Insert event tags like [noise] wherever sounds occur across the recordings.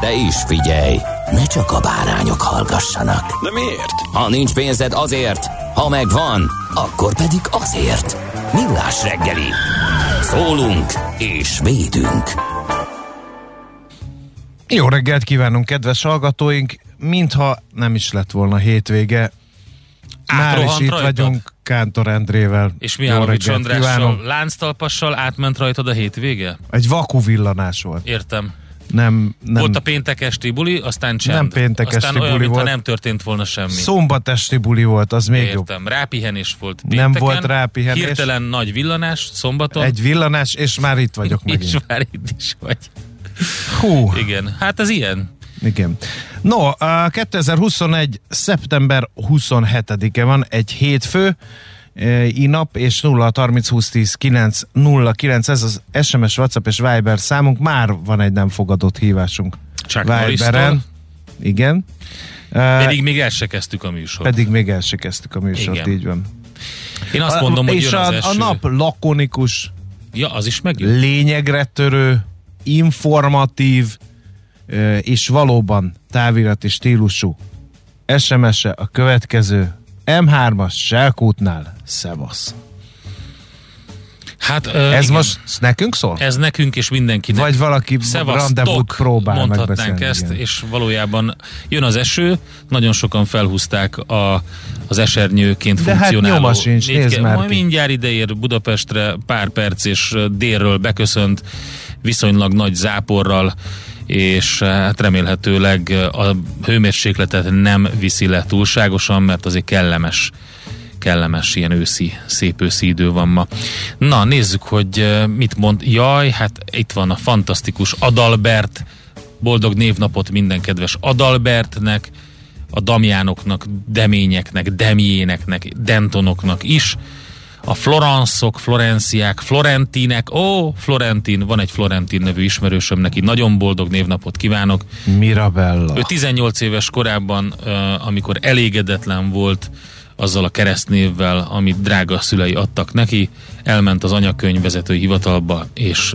De is figyelj, ne csak a bárányok hallgassanak. De miért? Ha nincs pénzed azért, ha megvan, akkor pedig azért. Millás reggeli. Szólunk és védünk. Jó reggelt kívánunk, kedves hallgatóink! Mintha nem is lett volna hétvége. Már is itt rajtad? vagyunk Kántor Endrével. És Jó Mihálovics Andrással kívánunk. lánctalpassal átment rajtad a hétvége? Egy vakú villanás volt. Értem. Nem, nem Volt a péntek esti buli, aztán csend. Nem péntek aztán esti olyan, buli mintha volt. nem történt volna semmi. szombat esti buli volt, az még jobb. Értem. Rápihenés volt Nem pénteken. volt rápihenés. Hirtelen nagy villanás szombaton. Egy villanás, és már itt vagyok [laughs] és megint. már itt is vagy. Hú, Igen. Hát ez ilyen. igen. No, a 2021. szeptember 27-e van, egy hétfő, e, i nap, és 0 30 20 10 9 0 9, ez az SMS, WhatsApp és Viber számunk, már van egy nem fogadott hívásunk. Chuck Viberen. Igen. E, Pedig még el se kezdtük a műsort. pedig még el se kezdtük a műsort, Igen. így van. Én azt mondom, hogy és jön az a, eső. a nap lakonikus, Ja, az is megjön. lényegre törő, informatív ö, és valóban távirati stílusú SMS-e a következő M3-as Selkútnál Szevasz. Hát, ö, Ez igen. most nekünk szól? Ez nekünk és mindenkinek. Vagy valaki rendezvút próbál mondhatnánk ezt, igen. és valójában jön az eső, nagyon sokan felhúzták a, az esernyőként De hát funkcionáló. nyoma sincs, nézd már Majd mindjárt ideér Budapestre pár perc, és délről beköszönt viszonylag nagy záporral, és ö, hát remélhetőleg ö, a hőmérsékletet nem viszi le túlságosan, mert azért kellemes kellemes ilyen őszi, szép őszi idő van ma. Na, nézzük, hogy eh, mit mond. Jaj, hát itt van a fantasztikus Adalbert, boldog névnapot minden kedves Adalbertnek, a Damjánoknak, Deményeknek, Demjéneknek, Dentonoknak is, a Floranszok, Florenciák, Florentinek, ó, Florentin, van egy Florentin nevű ismerősöm, neki nagyon boldog névnapot kívánok. Mirabella. Ő 18 éves korában, amikor elégedetlen volt azzal a keresztnévvel, amit drága szülei adtak neki, elment az anyakönyvvezetői hivatalba, és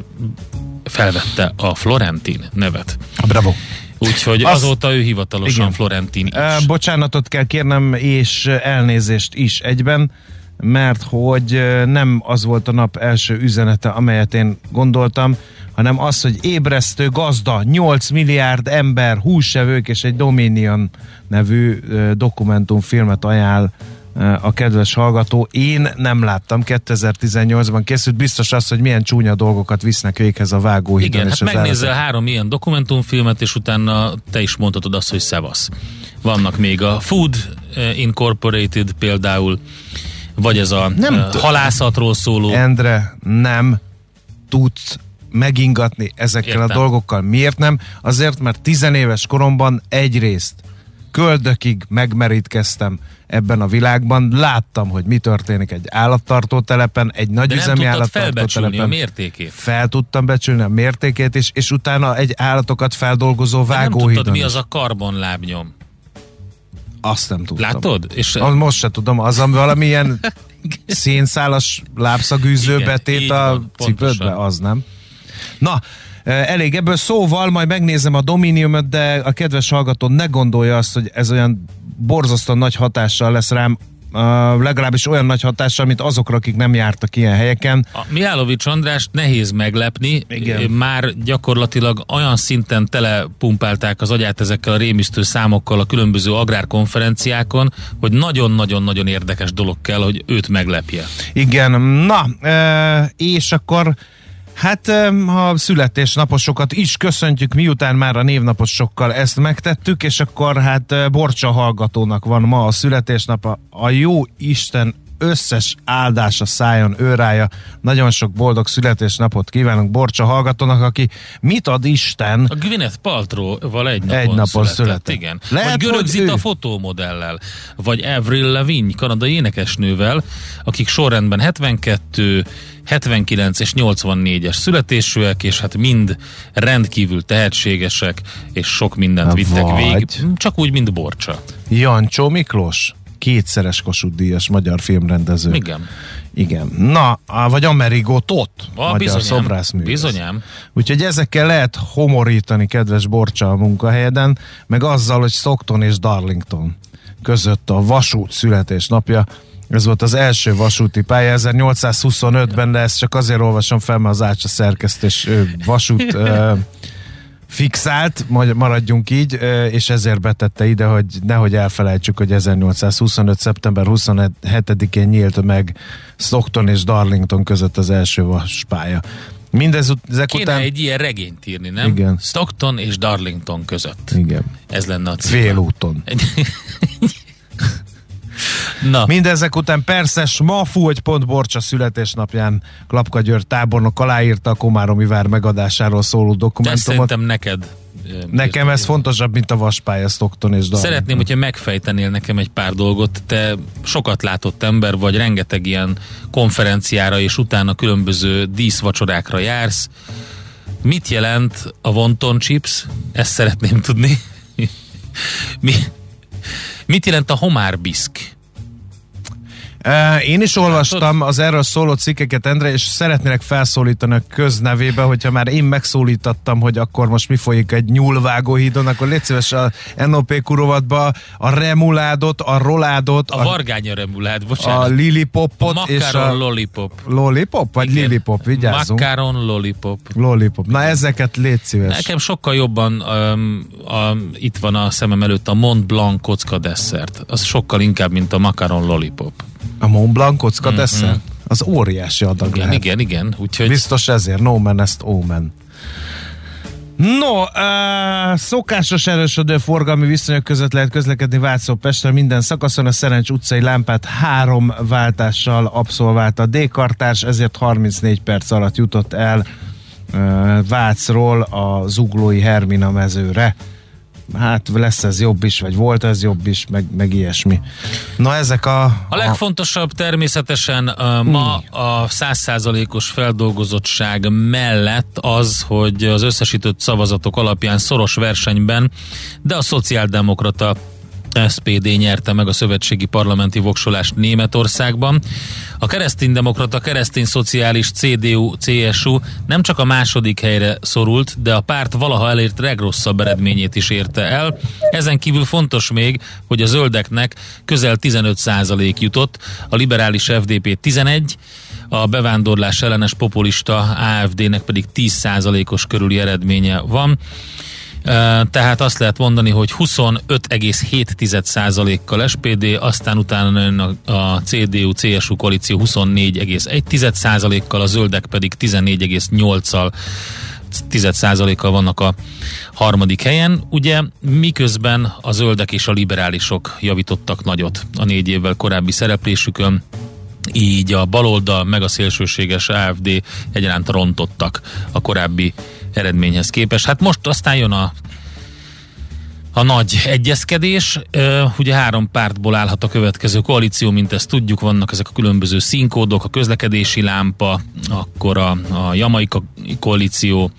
felvette a Florentin nevet. Bravo. Úgyhogy Azt- azóta ő hivatalosan igen. Florentin is. Bocsánatot kell kérnem, és elnézést is egyben, mert hogy nem az volt a nap első üzenete, amelyet én gondoltam, hanem az, hogy ébresztő gazda, 8 milliárd ember, húsevők és egy Dominion nevű dokumentumfilmet ajánl a kedves hallgató. Én nem láttam, 2018-ban készült, biztos az, hogy milyen csúnya dolgokat visznek véghez a vágóhídon. Igen, és hát állatok. három ilyen dokumentumfilmet, és utána te is mondhatod azt, hogy szevasz. Vannak még a Food Incorporated például, vagy ez a Nem t- halászatról szóló. Endre nem tudsz megingatni ezekkel Értem. a dolgokkal. Miért nem? Azért, mert tizenéves koromban egyrészt köldökig megmerítkeztem ebben a világban, láttam, hogy mi történik egy állattartó telepen, egy de nagy nem üzemi tudtad állattartó felbecsülni a mértékét. Fel tudtam becsülni a mértékét, és, és utána egy állatokat feldolgozó De nem tudtad, mi az a karbonlábnyom. Azt nem tudtam. Látod? És Az most se tudom, az ami valamilyen [laughs] szénszálas lábszagűző Igen, betét a van, pontosan. cipődbe, az nem. Na, elég ebből szóval, majd megnézem a Dominiumot, de a kedves hallgató ne gondolja azt, hogy ez olyan borzasztóan nagy hatással lesz rám, legalábbis olyan nagy hatással, mint azokra, akik nem jártak ilyen helyeken. A Mihálovics Andrást nehéz meglepni, Igen. már gyakorlatilag olyan szinten telepumpálták az agyát ezekkel a rémisztő számokkal a különböző agrárkonferenciákon, hogy nagyon-nagyon-nagyon érdekes dolog kell, hogy őt meglepje. Igen, na, és akkor Hát a születésnaposokat is köszöntjük, miután már a névnaposokkal ezt megtettük, és akkor hát e, Borcsa hallgatónak van ma a születésnapa. A jó Isten összes áldása szájon őrája. Nagyon sok boldog születésnapot kívánunk Borcsa hallgatónak, aki mit ad Isten? A Gwyneth Paltrow-val egy napon, Egy napon született, született. igen. Lehet, vagy Görög hogy Zita ő. fotómodellel, vagy Avril Lavigne, kanadai énekesnővel, akik sorrendben 72, 79 és 84-es születésűek, és hát mind rendkívül tehetségesek, és sok mindent vittek végig, csak úgy, mint Borcsa. Jancsó Miklós, kétszeres Kossuth Díjas magyar filmrendező. Igen. Igen. Na, vagy Amerigo Tot, A, magyar bizonyám, szobrászművész. bizonyám. Úgyhogy ezekkel lehet homorítani, kedves Borcsa a munkahelyeden, meg azzal, hogy Stockton és Darlington között a vasút születésnapja. Ez volt az első vasúti pálya 1825-ben, de ezt csak azért olvasom fel, mert az Ácsa szerkesztés vasút fixált, maradjunk így, és ezért betette ide, hogy nehogy elfelejtsük, hogy 1825. szeptember 27-én nyílt meg Stockton és Darlington között az első vaspálya. Mindez ezek Kéne után... egy ilyen regényt írni, nem? Igen. Stockton és Darlington között. Igen. Ez lenne a cím. Félúton. [laughs] Na, Mindezek után persze Smafu, hogy pont Borcsa születésnapján Klapka György tábornok aláírta a Komáromi vár megadásáról szóló de dokumentumot. szerintem neked. Nekem ez fontosabb, mint a vaspálya Stockton és Darlington. Szeretném, hogyha megfejtenél nekem egy pár dolgot. Te sokat látott ember vagy, rengeteg ilyen konferenciára és utána különböző díszvacsorákra jársz. Mit jelent a wonton chips? Ezt szeretném tudni. [laughs] Mi, mit jelent a homárbiszk? Én is olvastam az erről szóló cikkeket, Endre, és szeretnélek felszólítani a köznevébe, hogyha már én megszólítattam, hogy akkor most mi folyik egy nyúlvágó hídon, akkor légy szíves a NOP kurovatba a remuládot, a roládot, A a, vargánya remulád, a bocsánat. lilipopot és Makaron a lollipop. lollipop, vagy Igen. lilipop, vigyázzunk. Makaron lollipop. Lollipop. Na ezeket légy szíves. Nekem sokkal jobban um, a, itt van a szemem előtt a Mont Blanc kocka desszert. Az sokkal inkább, mint a Makaron lollipop. A Mont Blanc kocka mm-hmm. Az óriási adag. Igen, lehet. igen, igen. Úgyhogy Biztos ezért, no man ezt omen. No, uh, szokásos erősödő forgalmi viszonyok között lehet közlekedni Vácó Pestre minden szakaszon. A Szerencs utcai lámpát három váltással abszolvált a D-kartás, ezért 34 perc alatt jutott el uh, Vácról a Zuglói Hermina mezőre. Hát lesz ez jobb is, vagy volt ez jobb is, meg, meg ilyesmi. Na ezek a... a legfontosabb természetesen uh, ma a százszázalékos feldolgozottság mellett az, hogy az összesített szavazatok alapján szoros versenyben, de a szociáldemokrata SPD nyerte meg a szövetségi parlamenti voksolást Németországban. A kereszténydemokrata, keresztény-szociális CDU, CSU nem csak a második helyre szorult, de a párt valaha elért legrosszabb eredményét is érte el. Ezen kívül fontos még, hogy a zöldeknek közel 15% jutott, a liberális FDP 11, a bevándorlás ellenes populista AFD-nek pedig 10%-os körüli eredménye van. Tehát azt lehet mondani, hogy 25,7%-kal SPD, aztán utána jön a, a CDU-CSU koalíció 24,1%-kal, a zöldek pedig 14,8-al 10%-kal vannak a harmadik helyen. Ugye miközben a zöldek és a liberálisok javítottak nagyot a négy évvel korábbi szereplésükön, így a baloldal meg a szélsőséges AFD egyaránt rontottak a korábbi eredményhez képest. Hát most aztán jön a a nagy egyezkedés, ugye három pártból állhat a következő koalíció, mint ezt tudjuk, vannak ezek a különböző színkódok, a közlekedési lámpa, akkor a, a Jamaika koalíció,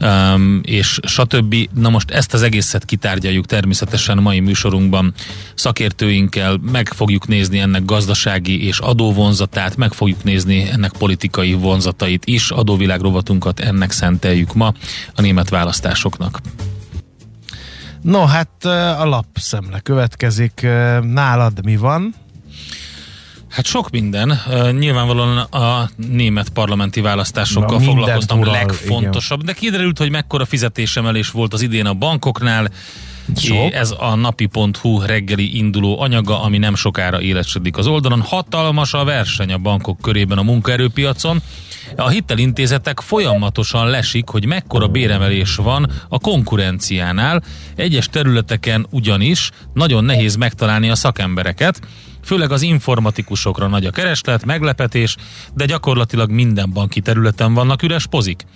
um, és stb. Na most ezt az egészet kitárgyaljuk természetesen mai műsorunkban szakértőinkkel, meg fogjuk nézni ennek gazdasági és adóvonzatát, meg fogjuk nézni ennek politikai vonzatait is, adóvilág rovatunkat ennek szenteljük ma a német választásoknak. No, hát a lapszemle következik. Nálad mi van? Hát sok minden. Uh, nyilvánvalóan a német parlamenti választásokkal Na, foglalkoztam ural, legfontosabb, de kiderült, hogy mekkora fizetésemelés volt az idén a bankoknál. Sok. Ez a napi.hu reggeli induló anyaga, ami nem sokára életsedik az oldalon. Hatalmas a verseny a bankok körében a munkaerőpiacon. A hitelintézetek folyamatosan lesik, hogy mekkora béremelés van a konkurenciánál. Egyes területeken ugyanis nagyon nehéz megtalálni a szakembereket, főleg az informatikusokra nagy a kereslet, meglepetés, de gyakorlatilag minden banki területen vannak üres pozik.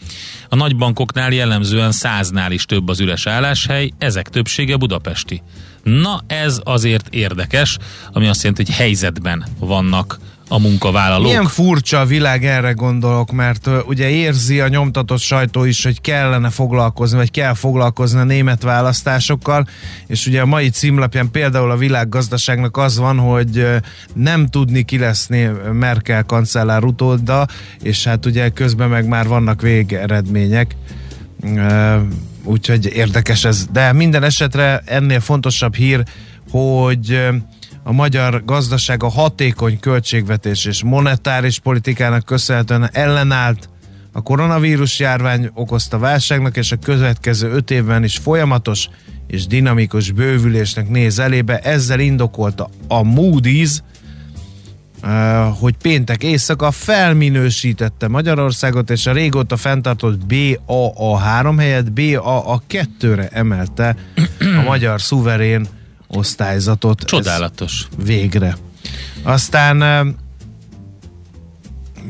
A nagybankoknál jellemzően száznál is több az üres álláshely, ezek többsége budapesti. Na ez azért érdekes, ami azt jelenti, hogy helyzetben vannak a munkavállalók. Milyen furcsa a világ, erre gondolok, mert ugye érzi a nyomtatott sajtó is, hogy kellene foglalkozni, vagy kell foglalkozni a német választásokkal, és ugye a mai címlapján például a világgazdaságnak az van, hogy nem tudni ki lesz Merkel kancellár utóda, és hát ugye közben meg már vannak végeredmények. Ö, Úgyhogy érdekes ez. De minden esetre ennél fontosabb hír, hogy a magyar gazdaság a hatékony költségvetés és monetáris politikának köszönhetően ellenállt a koronavírus járvány okozta válságnak, és a következő öt évben is folyamatos és dinamikus bővülésnek néz elébe. Ezzel indokolta a Moody's, eh, hogy péntek éjszaka felminősítette Magyarországot, és a régóta fenntartott BAA3 helyett BAA2-re emelte a magyar szuverén osztályzatot. Ez Csodálatos. végre. Aztán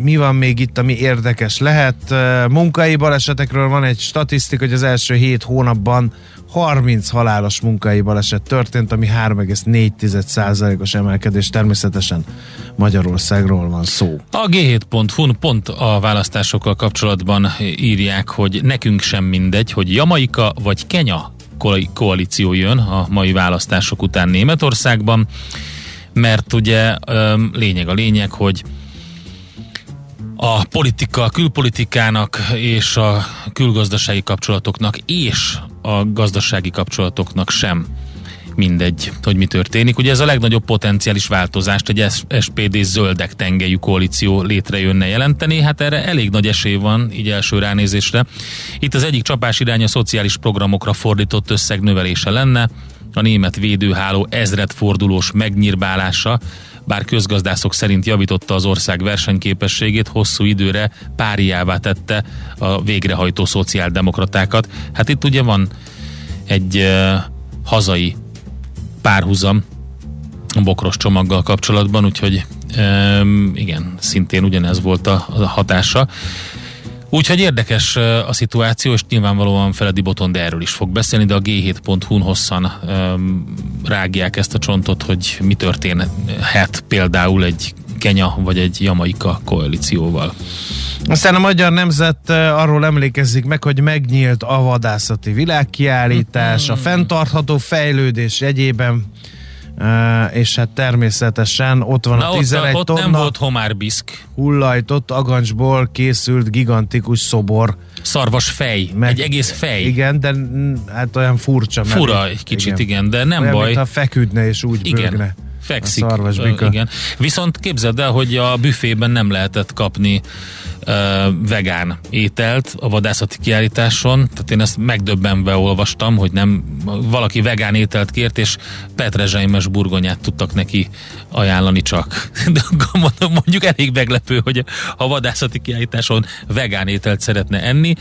mi van még itt, ami érdekes lehet? Eh, Munkai balesetekről van egy statisztika, hogy az első 7 hónapban 30 halálos munkai baleset történt, ami 3,4%-os emelkedés. Természetesen Magyarországról van szó. A g7.hu pont a választásokkal kapcsolatban írják, hogy nekünk sem mindegy, hogy Jamaika vagy Kenya koalíció jön a mai választások után Németországban, mert ugye lényeg a lényeg, hogy a politika, a külpolitikának és a külgazdasági kapcsolatoknak és a gazdasági kapcsolatoknak sem mindegy, hogy mi történik. Ugye ez a legnagyobb potenciális változást egy SPD zöldek tengelyű koalíció létrejönne jelenteni, hát erre elég nagy esély van, így első ránézésre. Itt az egyik csapás irány a szociális programokra fordított összeg növelése lenne, a német védőháló ezredfordulós megnyírbálása, bár közgazdászok szerint javította az ország versenyképességét, hosszú időre páriává tette a végrehajtó szociáldemokratákat. Hát itt ugye van egy uh, hazai párhuzam a bokros csomaggal kapcsolatban, úgyhogy um, igen, szintén ugyanez volt a, a hatása. Úgyhogy érdekes a szituáció, és nyilvánvalóan Feledi Boton erről is fog beszélni, de a G7.hu-n hosszan um, rágják ezt a csontot, hogy mi történhet például egy Kenya vagy egy Jamaika koalícióval. Aztán a Magyar Nemzet eh, arról emlékezik meg, hogy megnyílt a vadászati világkiállítás, a fenntartható fejlődés jegyében, eh, és hát természetesen ott van Na a ott, 11 ott nem tonna volt homárbiszk, hullajtott agancsból készült gigantikus szobor. szarvas fej, Meg- egy egész fej. Igen, de hát olyan furcsa. mert- Fura egy kicsit, igen, igen de nem olyan, baj. mintha feküdne és úgy Igen. bőgne. Fekszik. A szarvasbika. Igen. Viszont képzeld el, hogy a büfében nem lehetett kapni vegán ételt a vadászati kiállításon, tehát én ezt megdöbbenve olvastam, hogy nem valaki vegán ételt kért, és petrezselymes burgonyát tudtak neki ajánlani csak. [laughs] De mondom, mondjuk elég meglepő, hogy a vadászati kiállításon vegán ételt szeretne enni,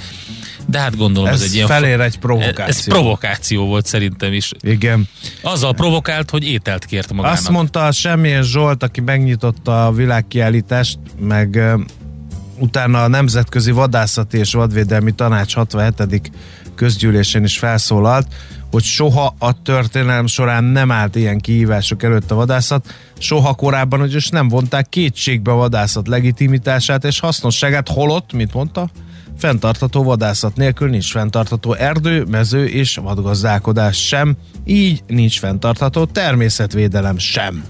de hát gondolom ez, Ez egy ilyen felér egy provokáció. Ez provokáció volt szerintem is. Igen. Azzal provokált, hogy ételt kért magának. Azt mondta Semmilyen Zsolt, aki megnyitotta a világkiállítást, meg utána a Nemzetközi Vadászati és Vadvédelmi Tanács 67. közgyűlésén is felszólalt, hogy soha a történelem során nem állt ilyen kihívások előtt a vadászat, soha korábban ugyanis nem vonták kétségbe a vadászat legitimitását és hasznosságát, holott, mit mondta, fenntartható vadászat nélkül nincs fenntartható erdő, mező és vadgazdálkodás sem, így nincs fenntartható természetvédelem sem.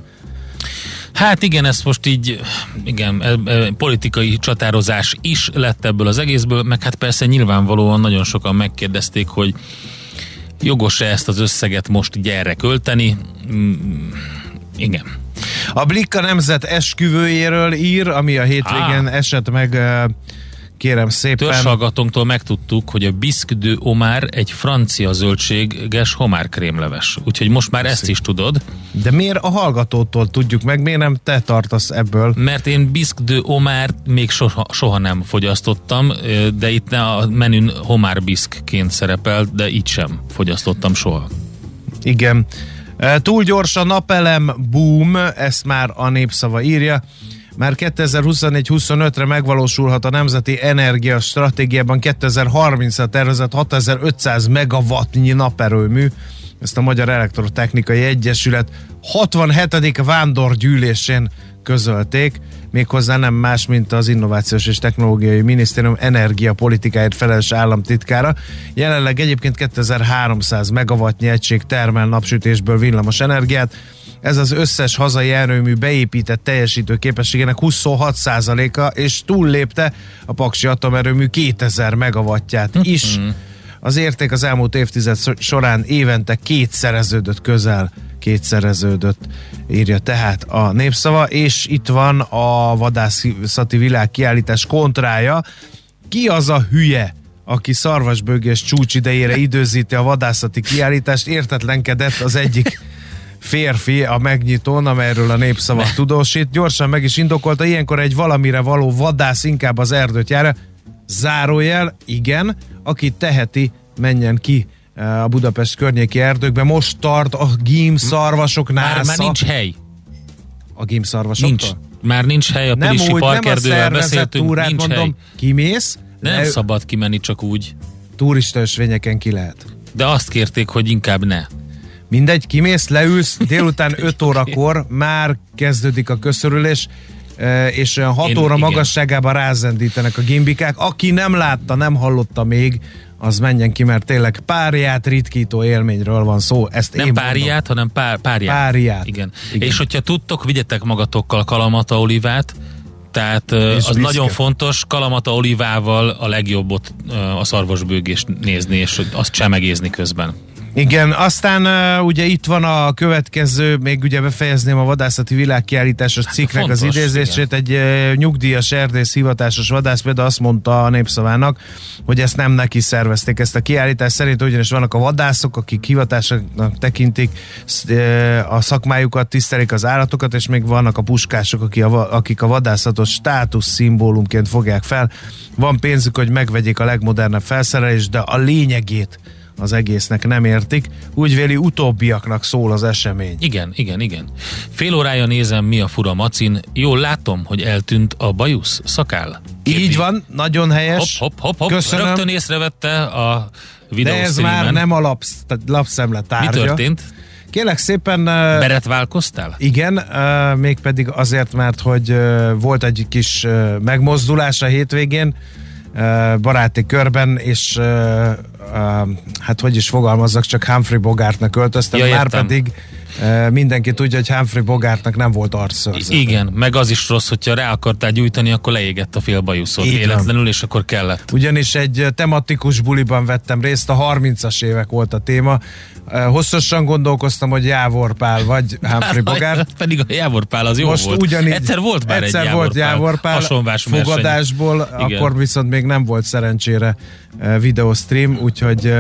Hát igen, ez most így, igen, e, e, politikai csatározás is lett ebből az egészből, meg hát persze nyilvánvalóan nagyon sokan megkérdezték, hogy jogos-e ezt az összeget most így erre költeni? Mm, igen. A Blikka nemzet esküvőjéről ír, ami a hétvégén esett meg, kérem szépen. Törzshallgatónktól megtudtuk, hogy a Bisque de Omar egy francia zöldséges homárkrémleves. Úgyhogy most már ezt is tudod. De miért a hallgatótól tudjuk meg, miért nem te tartasz ebből? Mert én Bisque de Omar még soha, soha nem fogyasztottam, de itt a menün homár biszkként szerepel, de itt sem fogyasztottam soha. Igen. Túl gyors a napelem boom, ezt már a népszava írja. Már 2024-25-re megvalósulhat a Nemzeti Energia Stratégiában 2030-ra tervezett 6500 megawattnyi naperőmű. Ezt a Magyar Elektrotechnikai Egyesület 67. vándorgyűlésén közölték, méghozzá nem más, mint az Innovációs és Technológiai Minisztérium energiapolitikáért felelős államtitkára. Jelenleg egyébként 2300 megawattnyi egység termel napsütésből villamos energiát, ez az összes hazai erőmű beépített teljesítő képességének 26%-a, és túllépte a Paksi atomerőmű 2000 megawattját is. Az érték az elmúlt évtized során évente kétszereződött közel kétszereződött, írja tehát a népszava, és itt van a vadászati világkiállítás kontrája. Ki az a hülye, aki szarvasbőgés csúcs idejére [laughs] időzíti a vadászati kiállítást, értetlenkedett az egyik férfi a megnyitón, amelyről a népszava tudósít. Gyorsan meg is indokolta, ilyenkor egy valamire való vadász inkább az erdőt jár. Zárójel, igen, aki teheti, menjen ki eh, a Budapest környéki erdőkbe. Most tart a gím szarvasok Már, násza. már nincs hely. A gím szarvasoktól? Nincs. Már nincs hely, a Nem Pilisi úgy, parkerdővel beszéltünk, túrát nincs mondom, hely. kimész, Nem le, szabad kimenni csak úgy. turista ösvényeken ki lehet. De azt kérték, hogy inkább ne. Mindegy, kimész, leülsz, délután [laughs] 5 órakor már kezdődik a köszörülés, eh, és olyan 6 Én- óra igen. magasságában rázendítenek a gimbikák. Aki nem látta, nem hallotta még, az menjen ki, mert tényleg párját ritkító élményről van szó. Ezt Nem én páriát, hanem pár, párját. Párját. Igen. Igen. És hogyha tudtok, vigyetek magatokkal kalamata olivát, tehát ö, És az biszket. nagyon fontos, kalamata olivával a legjobb ott ö, a szarvasbőgést nézni, és azt csemegézni közben. Igen, aztán ugye itt van a következő, még ugye befejezném a vadászati világkiállításos cikknek fontos, az idézését, egy uh, nyugdíjas erdész hivatásos vadász például azt mondta a népszavának, hogy ezt nem neki szervezték, ezt a kiállítást. Szerint ugyanis vannak a vadászok, akik hivatásoknak tekintik a szakmájukat, tisztelik az állatokat, és még vannak a puskások, akik a, akik a vadászatot státusz szimbólumként fogják fel. Van pénzük, hogy megvegyék a legmodernebb felszerelést, de a lényegét az egésznek nem értik. Úgy véli utóbbiaknak szól az esemény. Igen, igen, igen. Fél órája nézem, mi a fura macin. Jól látom, hogy eltűnt a bajusz szakál. Így van, nagyon Hopp, helyes. hopp, hopp, hopp. Köszönöm. Rögtön észrevette a De videó ez már nem a lapsz, tehát lapszemle Mi tárgya. történt? Kérlek szépen, Beretválkoztál? igen, mégpedig azért, mert hogy volt egy kis megmozdulás a hétvégén, baráti körben, és hát hogy is fogalmazzak, csak Humphrey Bogartnak öltöztem, Ja, már pedig mindenki tudja, hogy Humphrey Bogartnak nem volt arcszörzete. Igen, meg az is rossz, hogyha rá akartál gyújtani, akkor leégett a fél van. véletlenül, és akkor kellett. Ugyanis egy tematikus buliban vettem részt, a 30-as évek volt a téma. Hosszasan gondolkoztam, hogy Jávor Pál vagy Humphrey [laughs] Bogart. Pedig a Jávorpál az jó Most volt. ugyanígy egyszer volt már egyszer egy volt Jávorpál, Jávorpál hasonlás verseny. fogadásból, Igen. akkor viszont még nem volt szerencsére videostream, úgyhogy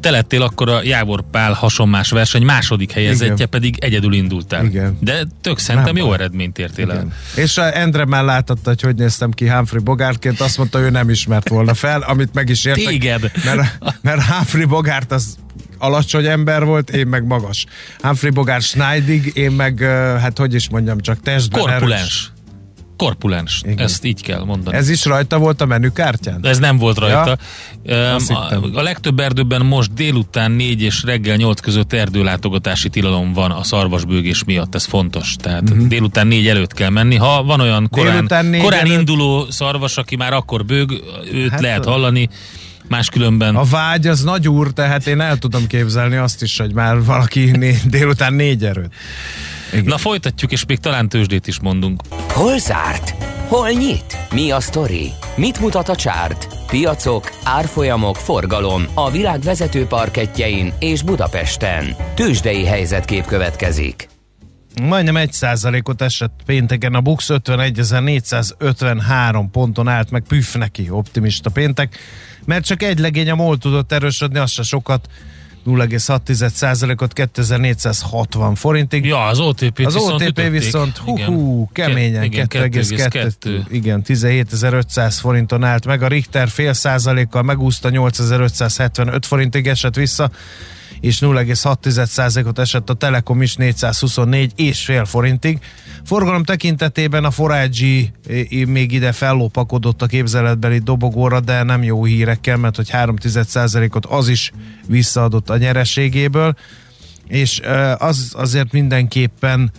Te lettél akkor a Jávorpál hasonmás verseny második helyezettje, Igen. pedig egyedül indultál. Igen. De tök szerintem Nem jó baj. eredményt értél el. igen. És a Endre már láttatta, hogy hogy néztem ki Humphrey Bogartként, azt mondta, ő nem ismert volna fel, amit meg is értek. Téged. Mert, mert Humphrey Bogart az alacsony ember volt, én meg magas. Humphrey Bogart Schneidig, én meg, hát hogy is mondjam, csak testben erős. Korpulens. Korpulens. Igen. Ezt így kell mondani. Ez is rajta volt a menükártyán? Ez nem volt rajta. Ja, Azt a, a legtöbb erdőben most délután 4 és reggel 8 között erdőlátogatási tilalom van a szarvasbőgés miatt, ez fontos. Tehát uh-huh. délután 4 előtt kell menni. Ha van olyan korán, korán előtt- induló szarvas, aki már akkor bőg, őt Hát, lehet hallani, máskülönben A vágy az nagy úr, tehát én el tudom képzelni azt is, hogy már valaki [laughs] né- délután négy erőt. Na folytatjuk, és még talán tőzsdét is mondunk. Hol zárt? Hol nyit? Mi a sztori? Mit mutat a csárt? Piacok, árfolyamok, forgalom a világ vezető parketjein és Budapesten. Tőzsdei helyzetkép következik. Majdnem 1% ot esett pénteken a Bux 51.453 ponton állt meg püff neki, optimista péntek, mert csak egy legény a MOL tudott erősödni, az se sokat, 0,6%-ot 2460 forintig. Ja, az OTP Az viszont OTP ütötték. viszont hú, hú keményen Igen, 2,2 igen, 17.500 forinton állt meg, a Richter fél százalékkal megúszta 8.575 forintig esett vissza, és 0,6%-ot esett a Telekom is 424 és fél forintig. Forgalom tekintetében a Forágyi még ide fellopakodott a képzeletbeli dobogóra, de nem jó hírekkel, mert hogy 3%-ot az is visszaadott a nyereségéből, és az azért mindenképpen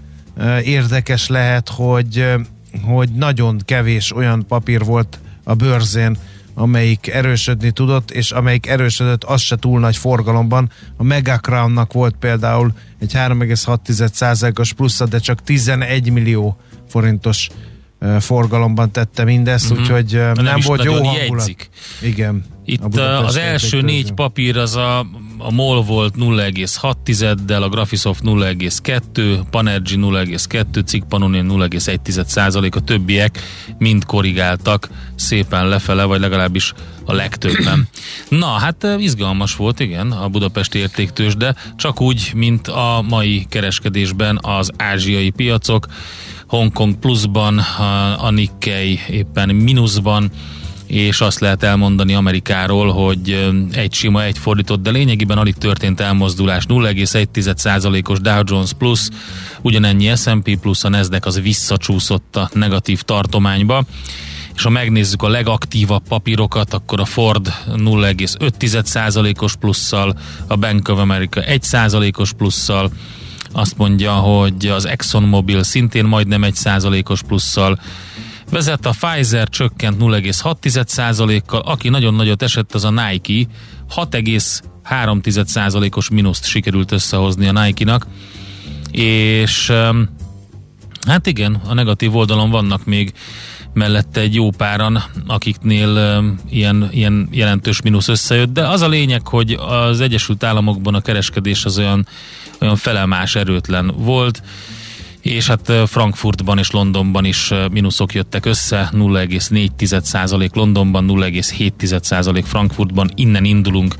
érdekes lehet, hogy, hogy nagyon kevés olyan papír volt a bőrzén, amelyik erősödni tudott, és amelyik erősödött, az se túl nagy forgalomban. A Megacrownnak volt például egy 3,6%-os plusza, de csak 11 millió forintos forgalomban tette mindezt, Mhm. úgyhogy Nem nem volt jó hangulat. jegyzik. Igen. Itt az első négy papír az a, a MOL volt 0,6-del, a Graphisoft 0,2, Panergy 0,2, Cikpanonin 0,1 a többiek mind korrigáltak szépen lefele, vagy legalábbis a legtöbben. [clears throat] Na, hát eh, izgalmas volt, igen, a budapesti értéktős, de csak úgy, mint a mai kereskedésben az ázsiai piacok, Hongkong pluszban, a, a Nikkei éppen mínuszban, és azt lehet elmondani Amerikáról, hogy egy sima, egy fordított, de lényegében alig történt elmozdulás. 0,1%-os Dow Jones plusz, ugyanennyi S&P plusz, a Nasdaq az visszacsúszott a negatív tartományba. És ha megnézzük a legaktívabb papírokat, akkor a Ford 0,5%-os plusszal, a Bank of America 1%-os plusszal, azt mondja, hogy az ExxonMobil szintén majdnem 1%-os plusszal, vezet a Pfizer csökkent 0,6%-kal, aki nagyon nagyot esett, az a Nike, 6,3%-os mínuszt sikerült összehozni a Nike-nak, és hát igen, a negatív oldalon vannak még mellette egy jó páran, akiknél ilyen, ilyen jelentős mínusz összejött, de az a lényeg, hogy az Egyesült Államokban a kereskedés az olyan, olyan felemás erőtlen volt, és hát Frankfurtban és Londonban is mínuszok jöttek össze, 0,4% Londonban, 0,7% Frankfurtban, innen indulunk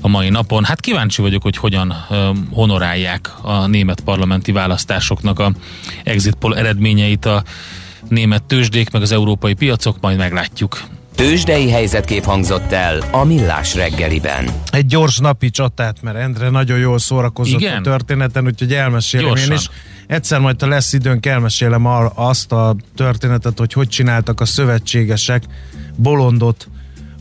a mai napon. Hát kíváncsi vagyok, hogy hogyan honorálják a német parlamenti választásoknak a exit poll eredményeit a német tőzsdék, meg az európai piacok, majd meglátjuk. Tőzsdei helyzetkép hangzott el a Millás reggeliben. Egy gyors napi csatát, mert Endre nagyon jól szórakozott Igen? a történeten, úgyhogy elmesélem Gyorsan. én is. Egyszer majd, ha lesz időnk, elmesélem azt a történetet, hogy hogy csináltak a szövetségesek bolondot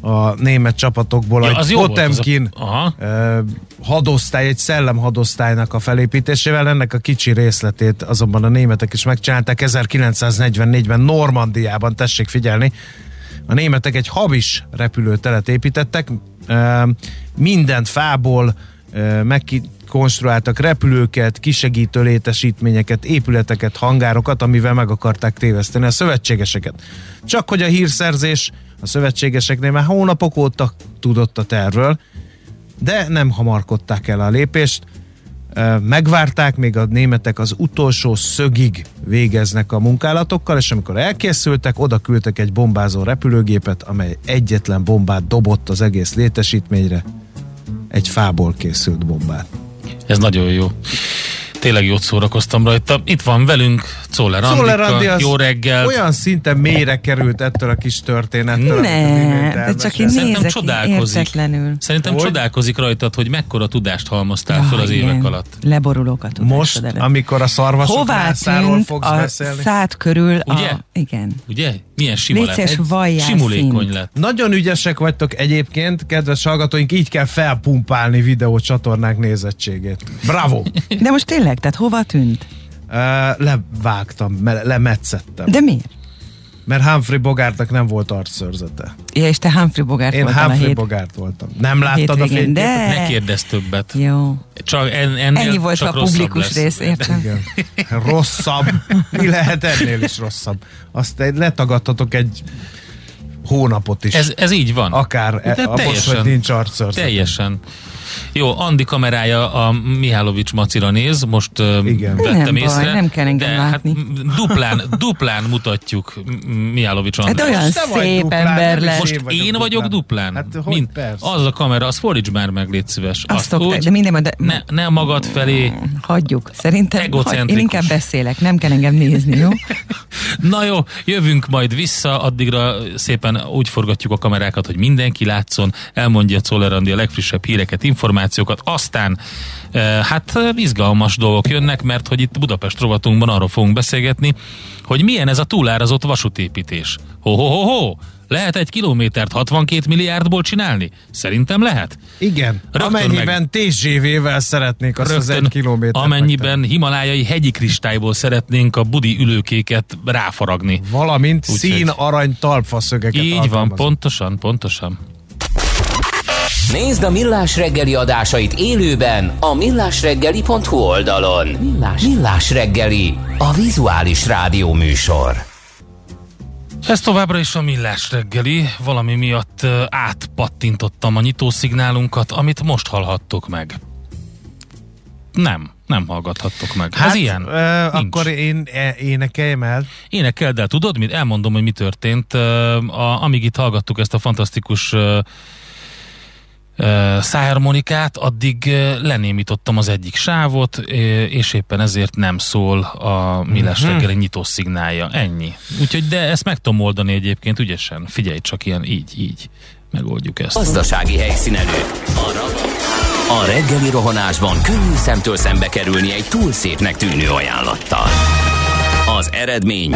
a német csapatokból, Ja, az az Potemkin ö, hadosztály, egy szellemhadosztálynak a felépítésével. Ennek a kicsi részletét azonban a németek is megcsinálták 1944-ben Normandiában, tessék figyelni. A németek egy habis repülőteret építettek, ö, mindent fából ö, megkonstruáltak repülőket, kisegítő létesítményeket, épületeket, hangárokat, amivel meg akarták téveszteni a szövetségeseket. Csak hogy a hírszerzés a szövetségeseknél már hónapok óta tudott a tervről, de nem hamarkodták el a lépést. Megvárták, még a németek az utolsó szögig végeznek a munkálatokkal, és amikor elkészültek, oda küldtek egy bombázó repülőgépet, amely egyetlen bombát dobott az egész létesítményre. Egy fából készült bombát. Ez nagyon jó. Tényleg jót szórakoztam rajta. Itt van velünk Czoller Czoller Andi Andika. Jó reggel. Olyan szinten mélyre került ettől a kis történettől. Ne, de csak én. Szerintem nézek csodálkozik. Szerintem Hogy? csodálkozik rajtad, hogy mekkora tudást halmoztál Ja, fel az igen. évek alatt. Leborulok a tudásod Most, előtt. amikor a szarvasok Hová tűnt fogsz a beszélni. szád körül Ugye? a... Igen. Ugye? Milyen sima Légy lett. valljál Simulékony szint. lett. Nagyon ügyesek vagytok egyébként, kedves hallgatóink, így kell felpumpálni videócsatornák nézettségét. Bravo! De most tényleg, tehát hova tűnt? Uh, levágtam, me- lemetszettem. De miért? Mert Humphrey Bogartnak nem volt arcszörzete. Ja, és te Humphrey Bogart Én voltál a Humphrey hét... Bogart voltam. Nem láttad a fényképet? de... Ne kérdezz többet. Jó. Csak en, ennél Ennyi volt csak a publikus lesz. rész, értem. Igen. Rosszabb. Mi lehet ennél is rosszabb? Azt egy letagadhatok egy hónapot is. Ez, ez így van. Akár De e, a most, hogy nincs arcőrzet. Teljesen. Jó, Andi kamerája a Mihálovics Macira néz, most Igen. vettem nem észre. Baj, nem kell engem de látni. Hát duplán, duplán mutatjuk Mihálovics Hát András. olyan te szép duplán, ember lett. Most én vagyok én vagyok duplán? Hát hogy Mind, persze. az a kamera, az fordíts már meg, légy szíves. Azt szokták, de minden, de ne, ne magad felé. hagyjuk. Szerintem hagy, én inkább beszélek, nem kell engem nézni, jó? [laughs] Na jó, jövünk majd vissza, addigra szépen úgy forgatjuk a kamerákat, hogy mindenki látszon, elmondja Czoller Andi a legfrissebb híreket, információkat, aztán eh, hát eh, izgalmas dolgok jönnek, mert hogy itt Budapest rovatunkban arról fogunk beszélgetni, hogy milyen ez a túlárazott vasútépítés. Ho-ho-ho-ho! Lehet egy kilométert 62 milliárdból csinálni? Szerintem lehet. Igen, Rögtön amennyiben TGV-vel szeretnék azt az egy kilométert amennyiben himalájai hegyi kristályból szeretnénk a budi ülőkéket ráfaragni. megtenni. Valamint Úgyhogy- szín arany talpfaszögeket Így van, alkalmazunk. pontosan, pontosan. Nézd a Millás reggeli adásait élőben a millásreggeli.hu oldalon. Millás, Millás reggeli, a vizuális rádió műsor. Ez továbbra is a millás reggeli, valami miatt átpattintottam a nyitószignálunkat, amit most hallhattok meg. Nem, nem hallgathattok meg. Hát, Ez ilyen. Ö, Nincs. akkor én e, énekeljem el. Énekeld el, tudod, mit? Elmondom, hogy mi történt. A, amíg itt hallgattuk ezt a fantasztikus szájharmonikát, addig lenémítottam az egyik sávot, és éppen ezért nem szól a millás Mhm. reggeli nyitó szignálja. Ennyi. Úgyhogy, de ezt meg tudom oldani egyébként ügyesen. Figyelj csak ilyen, így, így. Megoldjuk ezt. Gazdasági helyszínelő. A reggeli rohanásban könnyű szemtől szembe kerülni egy túl szépnek tűnő ajánlattal. Az eredmény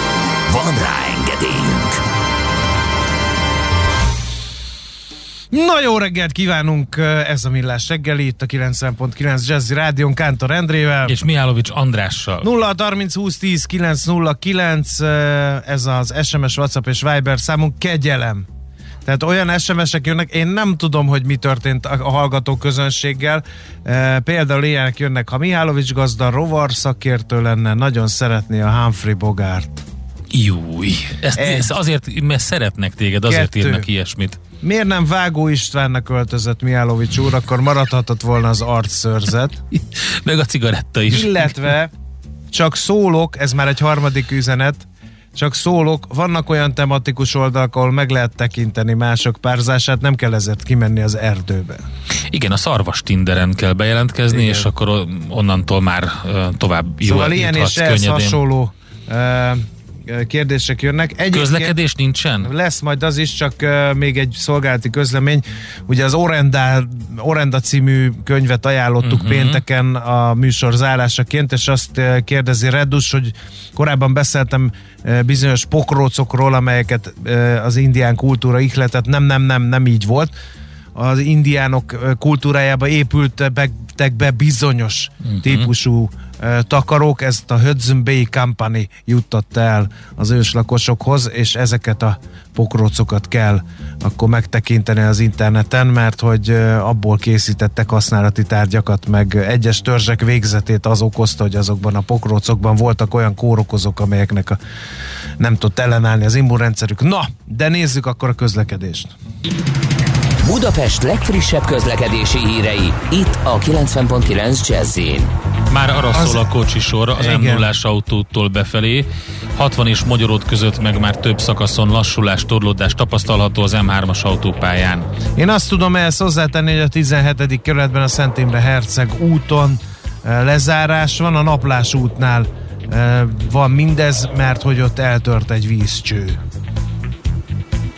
Van rá engedélyünk! Na jó reggelt kívánunk, ez a Millás reggeli, itt a 90.9 Jazzy Rádion Kántor Endrével. És Mihálovics Andrással. 0 30 20 10 909, ez az SMS, WhatsApp és Viber számunk kegyelem. Tehát olyan SMS-ek jönnek, én nem tudom, hogy mi történt a a hallgató közönséggel. E, például ilyenek jönnek, ha Mihálovics gazda rovar szakértő lenne, nagyon szeretné a Humphrey Bogart. Júj. Ezt, Egy. ezt azért, mert szeretnek téged, azért Kettő. írnak ilyesmit. Miért nem Vágó Istvánnak öltözött Mihálovics úr, akkor maradhatott volna az arcszörzet. [laughs] Meg a cigaretta is. Illetve csak szólok, ez már egy harmadik üzenet, csak szólok, vannak olyan tematikus oldalak, ahol meg lehet tekinteni mások párzását, nem kell ezért kimenni az erdőbe. Igen, a szarvas Tinderen kell bejelentkezni, Igen. és akkor onnantól már tovább jó Szóval ilyen és könnyedén. hasonló ö, ö, kérdések jönnek. Egyébként Közlekedés nincsen? Lesz majd az is, csak még egy szolgálati közlemény. Ugye az Orenda, Orenda című könyvet ajánlottuk uh-huh. pénteken a műsor zárásaként, és azt kérdezi Redus, hogy korábban beszéltem bizonyos pokrócokról, amelyeket az indián kultúra ihletett. Nem, nem, nem, nem így volt. Az indiánok kultúrájába épültek be bizonyos uh-huh. típusú takarók, ezt a Hudson Bay Company juttatta el az őslakosokhoz, és ezeket a pokrócokat kell akkor megtekinteni az interneten, mert hogy abból készítettek használati tárgyakat, meg egyes törzsek végzetét az okozta, hogy azokban a pokrócokban voltak olyan kórokozók, amelyeknek a, nem tudott ellenállni az immunrendszerük. Na, de nézzük akkor a közlekedést. Budapest legfrissebb közlekedési hírei, itt a 90.9 jazz Már arra Az- szól a kocsisor az m 0 autótól befelé. 60 és Magyaród között meg már több szakaszon lassulás, torlódás tapasztalható az M3-as autópályán. Én azt tudom ehhez hozzátenni, hogy a 17. kerületben a Szent Imre Herceg úton eh, lezárás van, a Naplás útnál eh, van mindez, mert hogy ott eltört egy vízcső.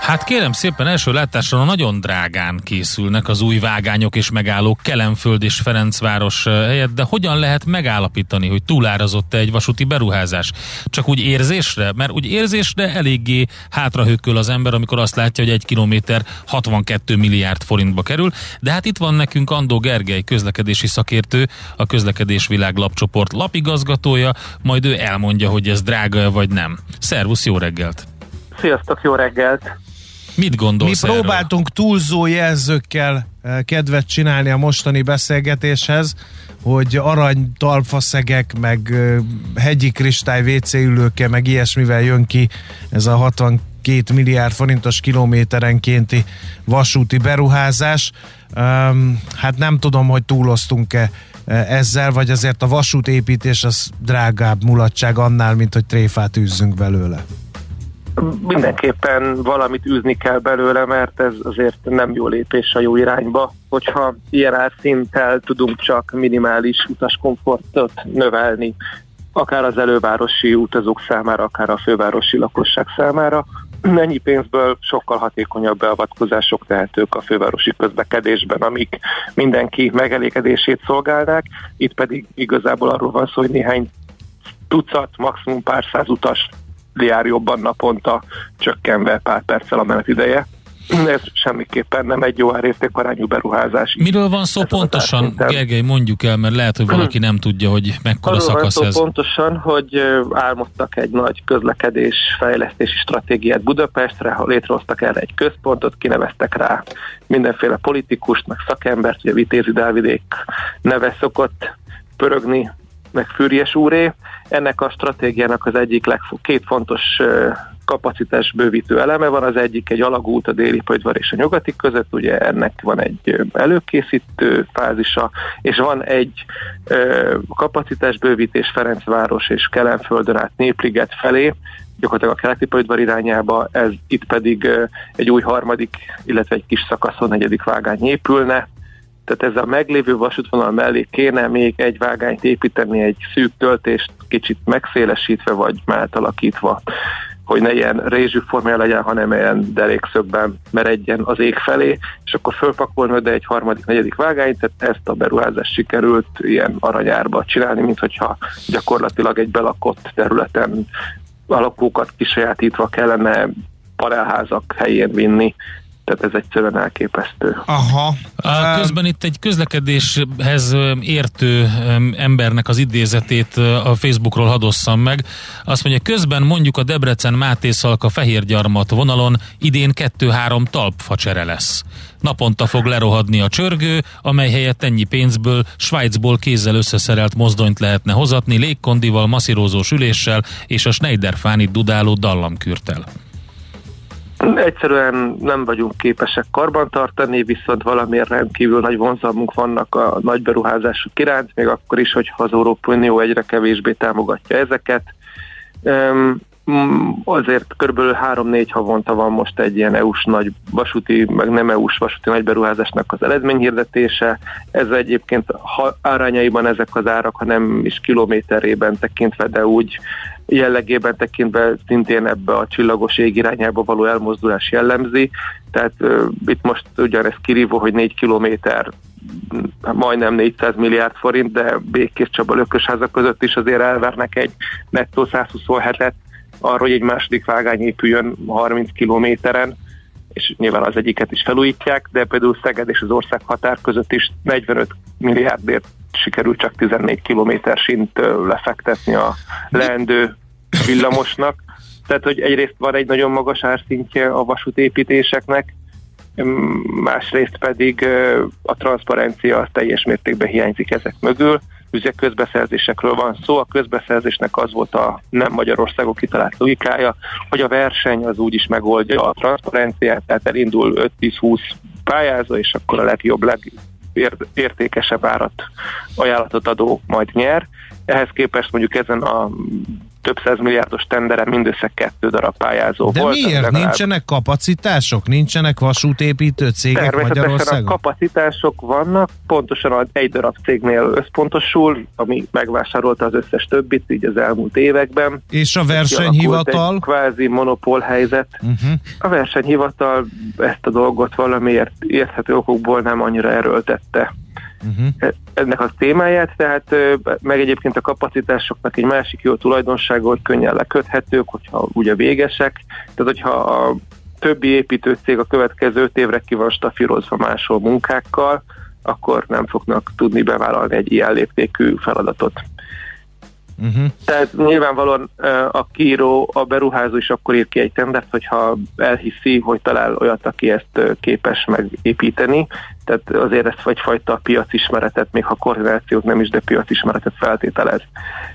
Hát kérem szépen, első látásra nagyon drágán készülnek az új vágányok és megállók Kelemföld és Ferencváros helyett, de hogyan lehet megállapítani, hogy túlárazott egy vasúti beruházás? Csak úgy érzésre? Mert úgy érzésre eléggé hátrahőköl az ember, amikor azt látja, hogy egy kilométer 62 milliárd forintba kerül, de hát itt van nekünk Andó Gergely, közlekedési szakértő, a Közlekedés Világ lapcsoport lapigazgatója, majd ő elmondja, hogy ez drága vagy nem. Szervusz, jó reggelt! Sziasztok, jó reggelt! Mit gondolsz Mi próbáltunk túlzó jelzőkkel eh, kedvet csinálni a mostani beszélgetéshez, hogy arany talfaszegek, meg eh, hegyi kristály WC ülőke, meg ilyesmivel jön ki ez a 62 milliárd forintos kilométerenkénti vasúti beruházás. Um, hát nem tudom, hogy túloztunk-e eh, ezzel, vagy azért a vasútépítés az drágább mulatság annál, mint hogy tréfát űzzünk belőle mindenképpen valamit űzni kell belőle, mert ez azért nem jó lépés a jó irányba. Hogyha ilyen árszinttel tudunk csak minimális utaskomfortot növelni, akár az elővárosi utazók számára, akár a fővárosi lakosság számára, ennyi pénzből sokkal hatékonyabb beavatkozások tehetők a fővárosi közlekedésben, amik mindenki megelégedését szolgálnák. Itt pedig igazából arról van szó, hogy néhány tucat, maximum pár száz utas jár jobban naponta, csökkenve pár perccel a menetideje. Ez semmiképpen nem egy jó árértékarányú beruházás. Miről van szó Ez pontosan, Gergely, mondjuk el, mert lehet, hogy valaki nem tudja, hogy mekkora Arról szakasz van szó ez. pontosan, hogy álmodtak egy nagy közlekedés fejlesztési stratégiát Budapestre, ha létrehoztak erre egy központot, kineveztek rá mindenféle politikust, meg szakembert, ugye Vitézi Dávidék neve szokott pörögni meg Fürjes úré. Ennek a stratégiának az egyik legfo- két fontos kapacitás bővítő eleme van, az egyik egy alagút a déli pöldvar és a nyugati között, ugye ennek van egy előkészítő fázisa, és van egy kapacitás bővítés Ferencváros és Kelenföldön át Népliget felé, gyakorlatilag a keleti pöldvar irányába, ez itt pedig egy új harmadik, illetve egy kis szakaszon negyedik vágány épülne, tehát ez a meglévő vasútvonal mellé kéne még egy vágányt építeni, egy szűk töltést kicsit megszélesítve vagy átalakítva hogy ne ilyen rézsű formája legyen, hanem ilyen derékszögben meredjen az ég felé, és akkor fölpakolni oda egy harmadik, negyedik vágányt, tehát ezt a beruházást sikerült ilyen aranyárba csinálni, mint hogyha gyakorlatilag egy belakott területen alapókat kisajátítva kellene parelházak helyén vinni, tehát ez egyszerűen elképesztő. Aha. A, közben itt egy közlekedéshez értő embernek az idézetét a Facebookról hadosszam meg. Azt mondja, közben mondjuk a Debrecen Máté Szalka Fehérgyarmat vonalon idén 2-3 talpfacsere lesz. Naponta fog lerohadni a csörgő, amely helyett ennyi pénzből Svájcból kézzel összeszerelt mozdonyt lehetne hozatni, légkondival, masszírózós üléssel és a Schneiderfánit dudáló dallamkürtel. Egyszerűen nem vagyunk képesek karbantartani, viszont valamiért rendkívül nagy vonzalmunk vannak a nagy beruházások iránt, még akkor is, hogyha az Európai Unió egyre kevésbé támogatja ezeket. Azért kb. 3-4 havonta van most egy ilyen EU-s nagy vasúti, meg nem EU-s vasúti nagy beruházásnak az eredményhirdetése. Ez egyébként ha árányaiban ezek az árak, ha nem is kilométerében tekintve, de úgy jellegében tekintve szintén ebbe a csillagos ég irányába való elmozdulás jellemzi. Tehát uh, itt most ugyanez kirívó, hogy 4 kilométer majdnem 400 milliárd forint, de Békés Csaba Lökösháza között is azért elvernek egy nettó 127-et arra, hogy egy második vágány épüljön 30 kilométeren, és nyilván az egyiket is felújítják, de például Szeged és az ország határ között is 45 milliárdért sikerült csak 14 kilométer sint lefektetni a leendő villamosnak. Tehát, hogy egyrészt van egy nagyon magas árszintje a vasútépítéseknek, másrészt pedig a transzparencia teljes mértékben hiányzik ezek mögül. Ugye közbeszerzésekről van szó, a közbeszerzésnek az volt a nem Magyarországon kitalált logikája, hogy a verseny az úgy is megoldja a transzparenciát, tehát elindul 5-10-20 pályázó, és akkor a legjobb, legértékesebb árat ajánlatot adó majd nyer. Ehhez képest mondjuk ezen a több száz milliárdos tendere mindössze kettő darab pályázó De volt. miért? legalább- Nincsenek kapacitások? Nincsenek vasútépítő cégek Természetesen a Magyarországon? kapacitások vannak, pontosan egy darab cégnél összpontosul, ami megvásárolta az összes többit így az elmúlt években. És a versenyhivatal? Egy kvázi monopól helyzet. Uh-huh. A versenyhivatal ezt a dolgot valamiért érthető okokból nem annyira erőltette Uh-huh. ennek a témáját, tehát meg egyébként a kapacitásoknak egy másik jó tulajdonsága, hogy könnyen leköthetők, hogyha ugye végesek, tehát hogyha a többi építőcég a következő öt évre ki van stafírozva máshol munkákkal, akkor nem fognak tudni bevállalni egy ilyen léptékű feladatot. Uh-huh. Tehát nyilvánvalóan a kiíró, a beruházó is akkor ír ki egy tendert, hogyha elhiszi, hogy talál olyat, aki ezt képes megépíteni. Tehát azért ez egyfajta piacismeretet, még ha koordinációt nem is, de piacismeretet feltételez.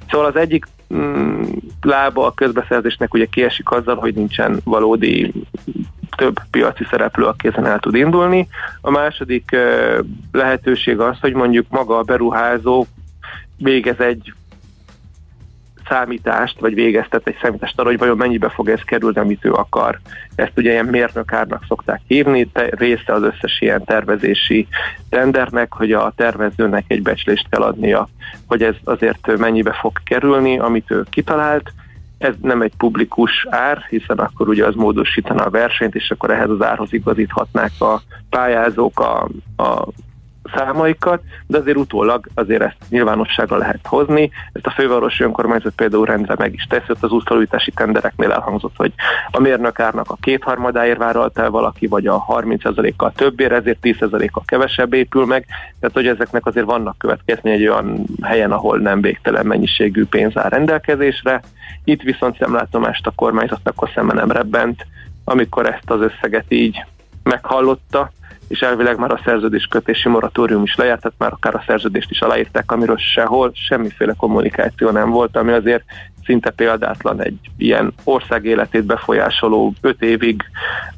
Szóval az egyik mm, lába a közbeszerzésnek ugye kiesik azzal, hogy nincsen valódi több piaci szereplő, aki ezen el tud indulni. A második ö, lehetőség az, hogy mondjuk maga a beruházó végez egy számítást, vagy végeztet egy számítást arra, hogy vajon mennyibe fog ez kerülni, amit ő akar. Ezt ugye ilyen mérnökárnak szokták hívni, te, része az összes ilyen tervezési tendernek, hogy a tervezőnek egy becslést kell adnia, hogy ez azért mennyibe fog kerülni, amit ő kitalált. Ez nem egy publikus ár, hiszen akkor ugye az módosítana a versenyt, és akkor ehhez az árhoz igazíthatnák a pályázók a, a számaikat, de azért utólag azért ezt nyilvánosságra lehet hozni. Ezt a fővárosi önkormányzat például rendre meg is teszi, ott az útfelújítási tendereknél elhangzott, hogy a mérnökárnak a kétharmadáért vállalt el valaki, vagy a 30%-kal többért, ezért 10%-kal kevesebb épül meg. Tehát, hogy ezeknek azért vannak következmény egy olyan helyen, ahol nem végtelen mennyiségű pénz áll rendelkezésre. Itt viszont szemlátomást a kormányzat akkor szemben nem rebbent, amikor ezt az összeget így meghallotta, és elvileg már a szerződéskötési moratórium is lejárt, tehát már akár a szerződést is aláírták, amiről sehol semmiféle kommunikáció nem volt, ami azért szinte példátlan egy ilyen ország életét befolyásoló öt évig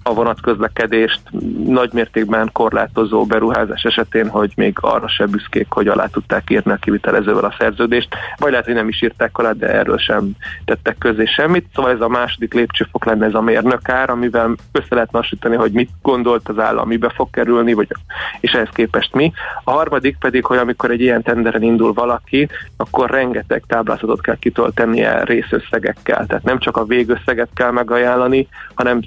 a vonatközlekedést nagymértékben korlátozó beruházás esetén, hogy még arra se büszkék, hogy alá tudták írni a kivitelezővel a szerződést, vagy lehet, hogy nem is írták alá, de erről sem tettek közé semmit. Szóval ez a második lépcsőfok lenne ez a mérnökár, amivel össze lehetne hasonlítani, hogy mit gondolt az állam, mibe fog kerülni, vagy, és ehhez képest mi. A harmadik pedig, hogy amikor egy ilyen tenderen indul valaki, akkor rengeteg táblázatot kell kitöltenie részösszegekkel. Tehát nem csak a végösszeget kell megajánlani, hanem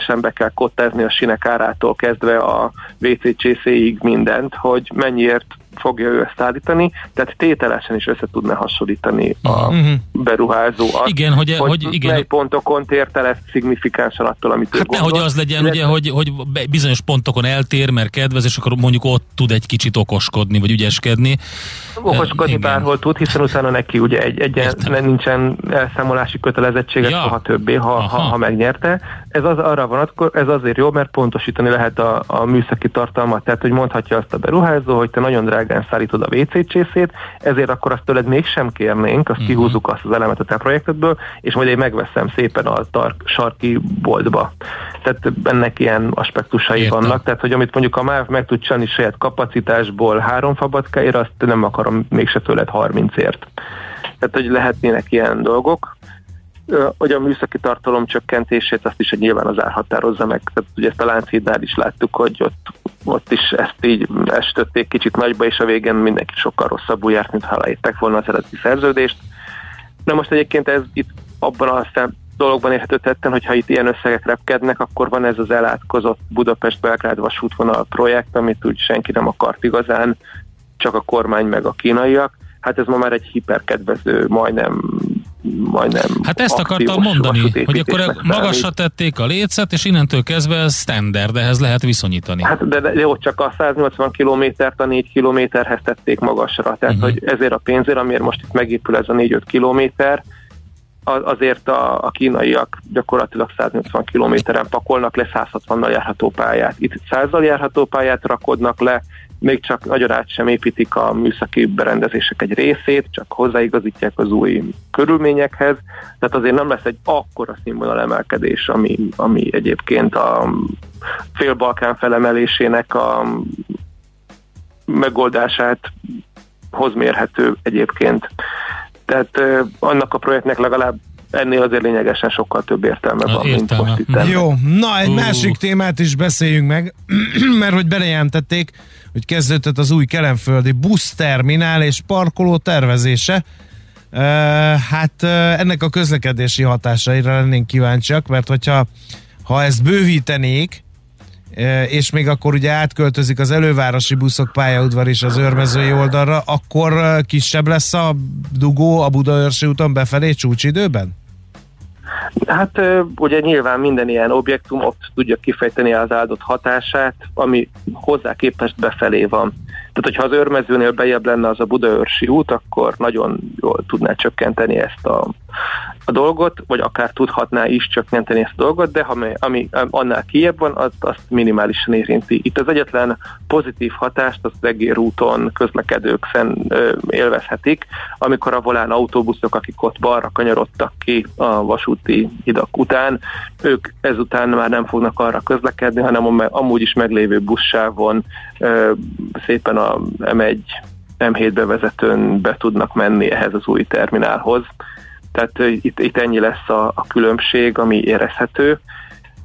tételesen be kell kottázni a sinek árától kezdve a WCCC-ig mindent, hogy mennyiért fogja ő ezt állítani, tehát tételesen is össze tudna hasonlítani a Mhm. beruházó azt, Igen, hogy- hogy, hogy igen. mely pontokon tért el ezt szignifikánsan attól, amit ő Hát gondol. nehogy az legyen, ugye, hogy, hogy bizonyos pontokon eltér, mert kedvez, és akkor mondjuk ott tud egy kicsit okoskodni, vagy ügyeskedni. okoskodni Igen. bárhol tud, hiszen utána neki ugye egy, egyen, Értem. nincsen elszámolási kötelezettsége Ja. soha többé, ha, ha, Aha. ha megnyerte. Ez az arra vonatko, ez azért jó, mert pontosítani lehet a, a műszaki tartalmat, tehát hogy mondhatja azt a beruházó, hogy te nagyon drágán szállítod a WC csészét, ezért akkor azt tőled mégsem kérnénk, azt uh-huh. kihúzzuk azt az elemet a te projektedből, és majd én megveszem szépen a tark, sarki boltba. Tehát ennek ilyen aspektusai Értem. vannak, tehát hogy amit mondjuk a MÁV meg tud csinálni saját kapacitásból három fabackáért, azt nem akarom mégse tőled 30-ért. Tehát, hogy lehetnének ilyen dolgok. Hogy a műszaki tartalom csökkentését azt is nyilván az ár meg. Tehát ugye ezt a Lánchídnál is láttuk, hogy ott, ott is ezt így estötték kicsit nagyba, és a végén mindenki sokkal rosszabbul járt, mint ha aláírták volna az eredeti szerződést. Na most egyébként ez itt abban a szem, dologban érhető tetten, hogyha itt ilyen összegek repkednek, akkor van ez az elátkozott Budapest-Belgrád vasútvonal projekt, amit úgy senki nem akart igazán, csak a kormány meg a kínaiak. Hát ez ma már egy hiperkedvező, majdnem majdnem Hát ezt akartam mondani, hogy akkor számít. magasra tették a lécet, és innentől kezdve ez standard, ehhez lehet viszonyítani. Hát de, de jó, csak a 180 kilométert a 4 kilométerhez tették magasra. Tehát, uh-huh. hogy ezért a pénzért, amiért most itt megépül ez a 4-5 kilométer, az- azért a, a kínaiak gyakorlatilag 180 kilométeren pakolnak le 160-nal járható pályát. Itt 100-al járható pályát rakodnak le, még csak nagyon át sem építik a műszaki berendezések egy részét, csak hozzáigazítják az új körülményekhez. Tehát azért nem lesz egy akkora színvonal emelkedés, ami, ami egyébként a fél-Balkán felemelésének a megoldását hoz mérhető egyébként. Tehát ö, annak a projektnek legalább ennél azért lényegesen sokkal több értelme van, mint értelme. most itt. ennek. Jó, na egy Ú. másik témát is beszéljünk meg, [clears throat] mert hogy bejelentették, hogy kezdődött az új kelenföldi buszterminál és parkoló tervezése. Hát ennek a közlekedési hatásaira lennénk kíváncsiak, mert hogyha ha ezt bővítenék, és még akkor ugye átköltözik az elővárosi buszok pályaudvar is az őrmezői oldalra, akkor kisebb lesz a dugó a Budaörsi úton befelé csúcsidőben? Hát ugye nyilván minden ilyen objektum ott tudja kifejteni az áldott hatását, ami hozzá képest befelé van. Tehát, hogyha az őrmezőnél bejebb lenne az a Budaörsi út, akkor nagyon jól tudná csökkenteni ezt a, a dolgot, vagy akár tudhatná is csökkenteni ezt a dolgot, de ami, ami annál kijebb van, az, azt minimálisan érinti. Itt az egyetlen pozitív hatást az egér úton közlekedők fenn ö, élvezhetik, amikor a volán autóbuszok, akik ott balra kanyarodtak ki a vasúti hidak után, ők ezután már nem fognak arra közlekedni, hanem amúgy is meglévő buszsávon ö, szépen a M1 M7 bevezetőn be tudnak menni ehhez az új terminálhoz. Tehát itt, itt ennyi lesz a, a különbség, ami érezhető.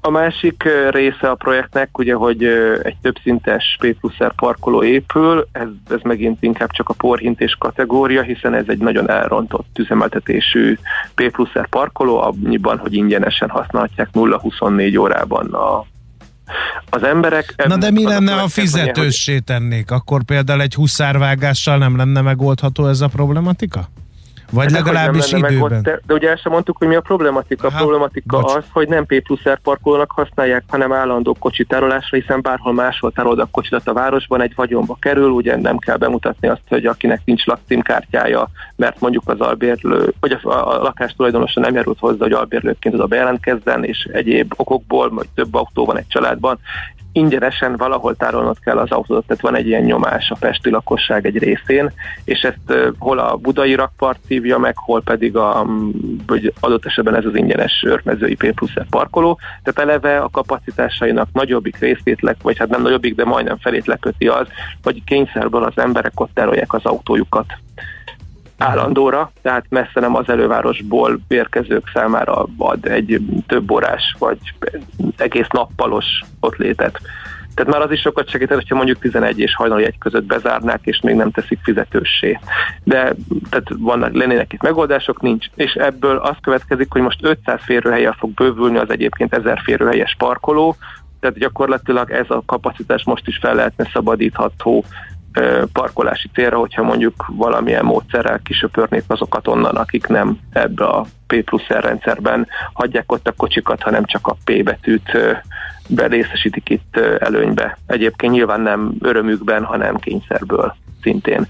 A másik része a projektnek, ugye, hogy egy többszintes P parkoló épül, ez, ez megint inkább csak a porhintés kategória, hiszen ez egy nagyon elrontott üzemeltetésű P parkoló, annyiban, hogy ingyenesen használhatják 0-24 órában a az emberek. Na de mi lenne, ha fizetőssé tennék? Akkor például egy huszárvágással nem lenne megoldható ez a problematika? Vagy Ezek, hogy legalábbis nem meg időben? ott, de, de ugye el sem mondtuk, hogy mi a problematika. Aha, a problematika bocs. az, hogy nem P plusz R parkolónak használják, hanem állandó kocsitárolásra, hiszen bárhol máshol tárolod a kocsidat a városban, egy vagyonba kerül, ugye nem kell bemutatni azt, hogy akinek nincs lakcímkártyája, mert mondjuk az albérlő, vagy a, a, a lakástulajdonosa nem járult hozzá, hogy albérlőként oda bejelentkezzen, és egyéb okokból, vagy több autó van egy családban, ingyenesen valahol tárolnod kell az autót, tehát van egy ilyen nyomás a pesti lakosság egy részén, és ezt hol a budai rakpart szívja meg, hol pedig a, vagy adott esetben ez az ingyenes őrmezői P plusz R parkoló, tehát eleve a kapacitásainak nagyobbik részét, vagy hát nem nagyobbik, de majdnem felét leköti az, hogy kényszerből az emberek ott tárolják az autójukat állandóra, tehát messze nem az elővárosból érkezők számára ad egy több órás vagy egész nappalos ott létet. Tehát már az is sokat segített, hogyha mondjuk 11 és hajnali egy között bezárnák, és még nem teszik fizetőssé. De tehát vannak, lennének itt megoldások, nincs. És ebből az következik, hogy most 500 férőhelyen fog bővülni az egyébként 1000 férőhelyes parkoló, tehát gyakorlatilag ez a kapacitás most is fel lehetne szabadítható parkolási célra, hogyha mondjuk valamilyen módszerrel kisöpörnék azokat onnan, akik nem ebbe a P plusz R rendszerben hagyják ott a kocsikat, hanem csak a P betűt belészesítik itt előnybe. Egyébként nyilván nem örömükben, hanem kényszerből szintén.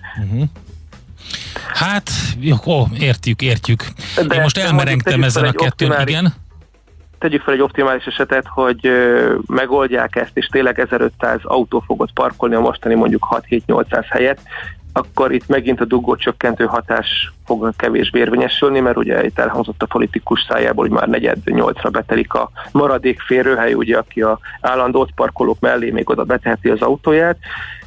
Hát, jó, ó, értjük, értjük. De- Én most elmerengtem ezen a kettőn, igen. Tegyük fel egy optimális esetet, hogy megoldják ezt, és tényleg 1500 autó fogott parkolni a mostani mondjuk 6-7-800 helyet, akkor itt megint a dugó csökkentő hatás fog kevésbé érvényesülni, mert ugye itt elhangzott a politikus szájából, hogy már negyed nyolcra betelik a maradék férőhely, ugye, aki a állandó parkolók mellé még oda beteheti az autóját.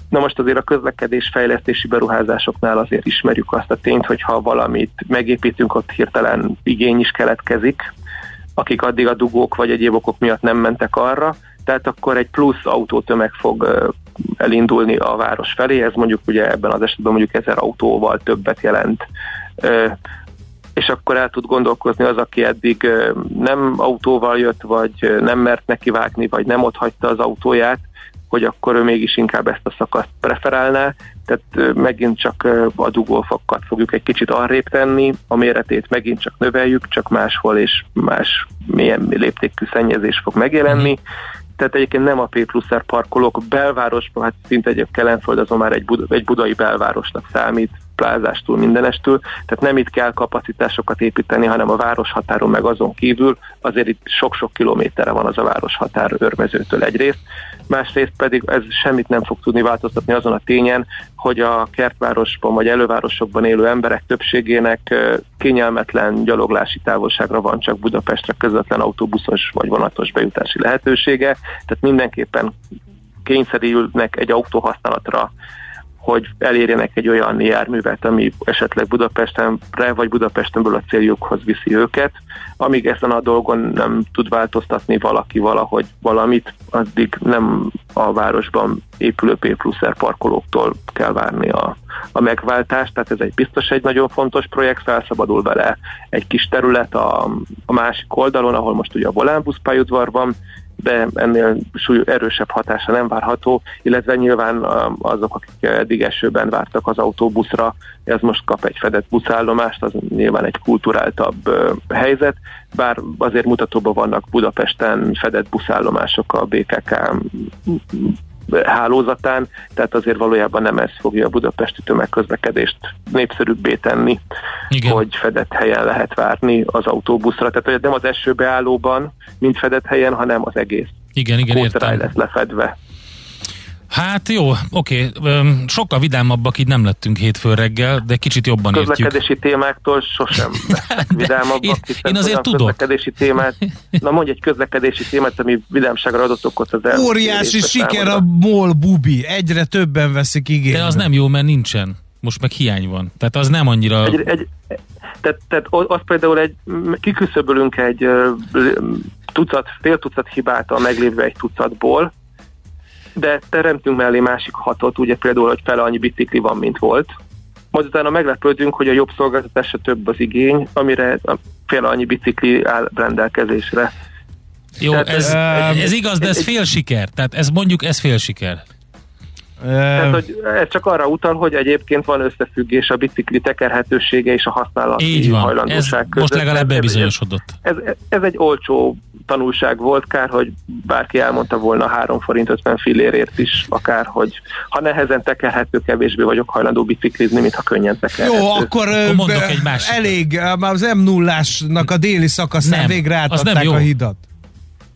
Na most azért a közlekedés fejlesztési beruházásoknál azért ismerjük azt a tényt, hogy ha valamit megépítünk, ott hirtelen igény is keletkezik, akik addig a dugók vagy egyéb okok miatt nem mentek arra, tehát akkor egy plusz autótömeg fog elindulni a város felé, ez mondjuk ugye ebben az esetben mondjuk ezer autóval többet jelent. És akkor el tud gondolkozni az, aki eddig nem autóval jött, vagy nem mert nekivágni, vagy nem ott hagyta az autóját, hogy akkor ő mégis inkább ezt a szakaszt preferálná, tehát megint csak a dugófakat fogjuk egy kicsit arrébb tenni, a méretét megint csak növeljük, csak máshol és más milyen léptékű szennyezés fog megjelenni. Tehát egyébként nem a P plusz R parkolók belvárosban, hát szinte egy Kelenföld azon már egy, bud- egy budai belvárosnak számít, plázástól, mindenestől, tehát nem itt kell kapacitásokat építeni, hanem a városhatáron meg azon kívül, azért itt sok-sok kilométerre van az a városhatár örmezőtől egyrészt, másrészt pedig ez semmit nem fog tudni változtatni azon a tényen, hogy a kertvárosban vagy elővárosokban élő emberek többségének kényelmetlen gyaloglási távolságra van csak Budapestre közvetlen autóbuszos vagy vonatos bejutási lehetősége, tehát mindenképpen kényszerülnek egy autó használatra hogy elérjenek egy olyan járművet, ami esetleg Budapestenre vagy Budapestenből a céljukhoz viszi őket. Amíg ezen a dolgon nem tud változtatni valaki valahogy valamit, addig nem a városban épülő P pluszer parkolóktól kell várni a, a megváltást, tehát ez egy biztos egy nagyon fontos projekt, felszabadul vele egy kis terület a, a másik oldalon, ahol most ugye a Volánbusz pályaudvar van, de ennél súly, erősebb hatása nem várható, illetve nyilván azok, akik eddig esőben vártak az autóbuszra, ez most kap egy fedett buszállomást, az nyilván egy kulturáltabb helyzet, bár azért mutatóban vannak Budapesten fedett buszállomások a BKK hálózatán, tehát azért valójában nem ez fogja a budapesti tömegközlekedést népszerűbbé tenni, Igen. hogy fedett helyen lehet várni az autóbuszra. Tehát hogy nem az esőbeállóban, mint fedett helyen, hanem az egész igen, igen, értem. lesz lefedve. Hát jó, oké, sokkal vidámabbak így nem lettünk hétfő reggel, de kicsit jobban közlekedési értjük. témáktól sosem [laughs] vidámabbak. én, én azért tudok. Közlekedési témát, na mondj egy közlekedési témát, ami vidámságra adott okot az elmúlt Óriási siker a MOL bubi, egyre többen veszik igénybe. De az nem jó, mert nincsen. Most meg hiány van. Tehát az nem annyira... Egy, egy, tehát, tehát az például egy, kiküszöbölünk egy tucat, fél tucat hibát a meglévő egy tucatból, de teremtünk mellé másik hatot, ugye például, hogy fele annyi bicikli van, mint volt. Majd utána meglepődünk, hogy a jobb szolgáltatásra több az igény, amire fél annyi bicikli áll rendelkezésre. Jó, Tehát ez, ez, ez igaz, de ez fél siker. Tehát ez mondjuk, ez fél siker. Tehát, hogy ez csak arra utal, hogy egyébként van összefüggés a bicikli tekerhetősége és a használati Így van. hajlandóság ez között. Most legalább bebizonyosodott. Ez, ez, ez egy olcsó tanulság volt, kár, hogy bárki elmondta volna 3 forint 50 fillérért is, akár, hogy ha nehezen tekerhető, kevésbé vagyok hajlandó biciklizni, mint ha könnyen tekerhető. Jó, akkor, mondok egy másik. elég, már az m 0 a déli szakaszán nem, végre átadták a hidat.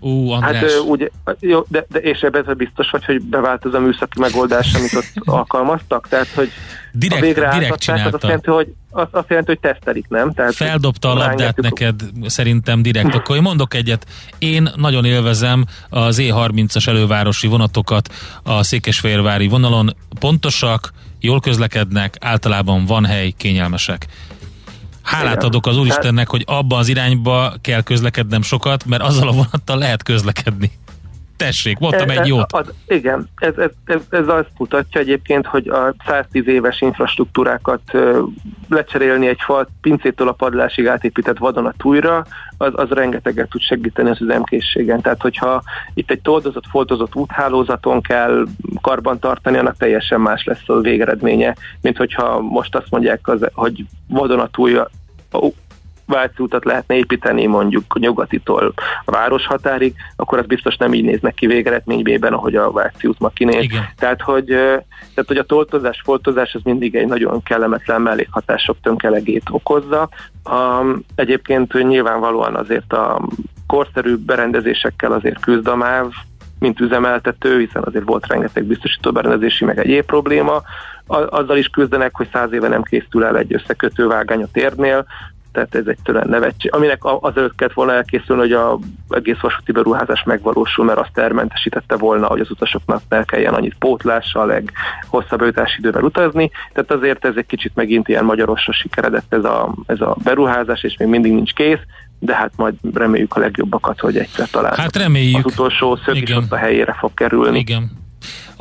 András. Hát úgy, jó, de, de és ebben biztos vagy, hogy bevált az a műszaki megoldás, amit ott [laughs] alkalmaztak? Tehát, hogy direkt, a végre direkt csinálta. az azt jelenti, hogy, az azt jelenti, hogy tesztelik, nem? Tehát, Feldobta a labdát neked szerintem direkt. Akkor én mondok egyet. Én nagyon élvezem az E30-as elővárosi vonatokat a Székesfehérvári vonalon. Pontosak, jól közlekednek, általában van hely, kényelmesek. Hálát igen. adok az Úristennek, hogy abba az irányba kell közlekednem sokat, mert azzal a vonattal lehet közlekedni. Tessék, mondtam egy jót. Az, igen, ez, ez, ez, ez azt mutatja egyébként, hogy a 110 éves infrastruktúrákat lecserélni egy fal pincétől a padlásig átépített vadonat újra, az, az rengeteget tud segíteni az üzemkészségen. Tehát, hogyha itt egy toldozott, foltozott úthálózaton kell karban tartani, annak teljesen más lesz a végeredménye, mint hogyha most azt mondják, az, hogy vadonatúj Váci utat lehetne építeni mondjuk nyugatitól a városhatárig, akkor az biztos nem így néznek ki végeredményben, ahogy a Váci út ma kinéz. Igen. Tehát, hogy, tehát, hogy a toltozás, foltozás az mindig egy nagyon kellemetlen mellékhatások tönkelegét okozza. Um, egyébként nyilvánvalóan azért a korszerű berendezésekkel azért küzd a MÁV, mint üzemeltető, hiszen azért volt rengeteg biztosító berendezési, meg egyéb probléma. azzal is küzdenek, hogy száz éve nem készül el egy összekötővágány a térnél, tehát ez egy tőle nevetség, aminek az előtt kellett volna elkészülni, hogy a egész vasúti beruházás megvalósul, mert azt termentesítette volna, hogy az utasoknak ne kelljen annyit pótlással, leg hosszabb ötási idővel utazni, tehát azért ez egy kicsit megint ilyen magyarosra sikeredett ez a, ez a beruházás, és még mindig nincs kész, de hát majd reméljük a legjobbakat, hogy egyszer talán hát reméljük. az utolsó szög is ott a helyére fog kerülni. Igen,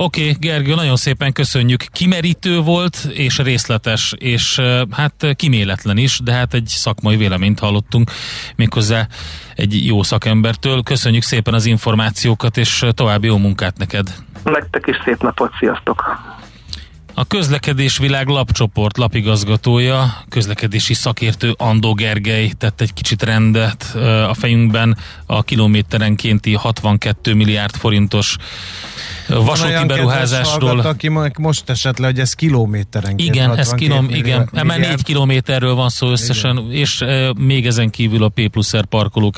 Oké, okay, Gergő, nagyon szépen köszönjük. Kimerítő volt, és részletes, és hát kiméletlen is, de hát egy szakmai véleményt hallottunk méghozzá egy jó szakembertől. Köszönjük szépen az információkat, és további jó munkát neked. Nektek is szép napot, sziasztok! A közlekedés világ lapcsoport lapigazgatója, közlekedési szakértő Andó Gergely tett egy kicsit rendet a fejünkben a kilométerenkénti 62 milliárd forintos vasúti beruházásról. aki most esett le, hogy ez kilométerenként. Igen, ez kilom, igen. Már 4 kilométerről van szó összesen, igen. és e, még ezen kívül a P plusz R parkolók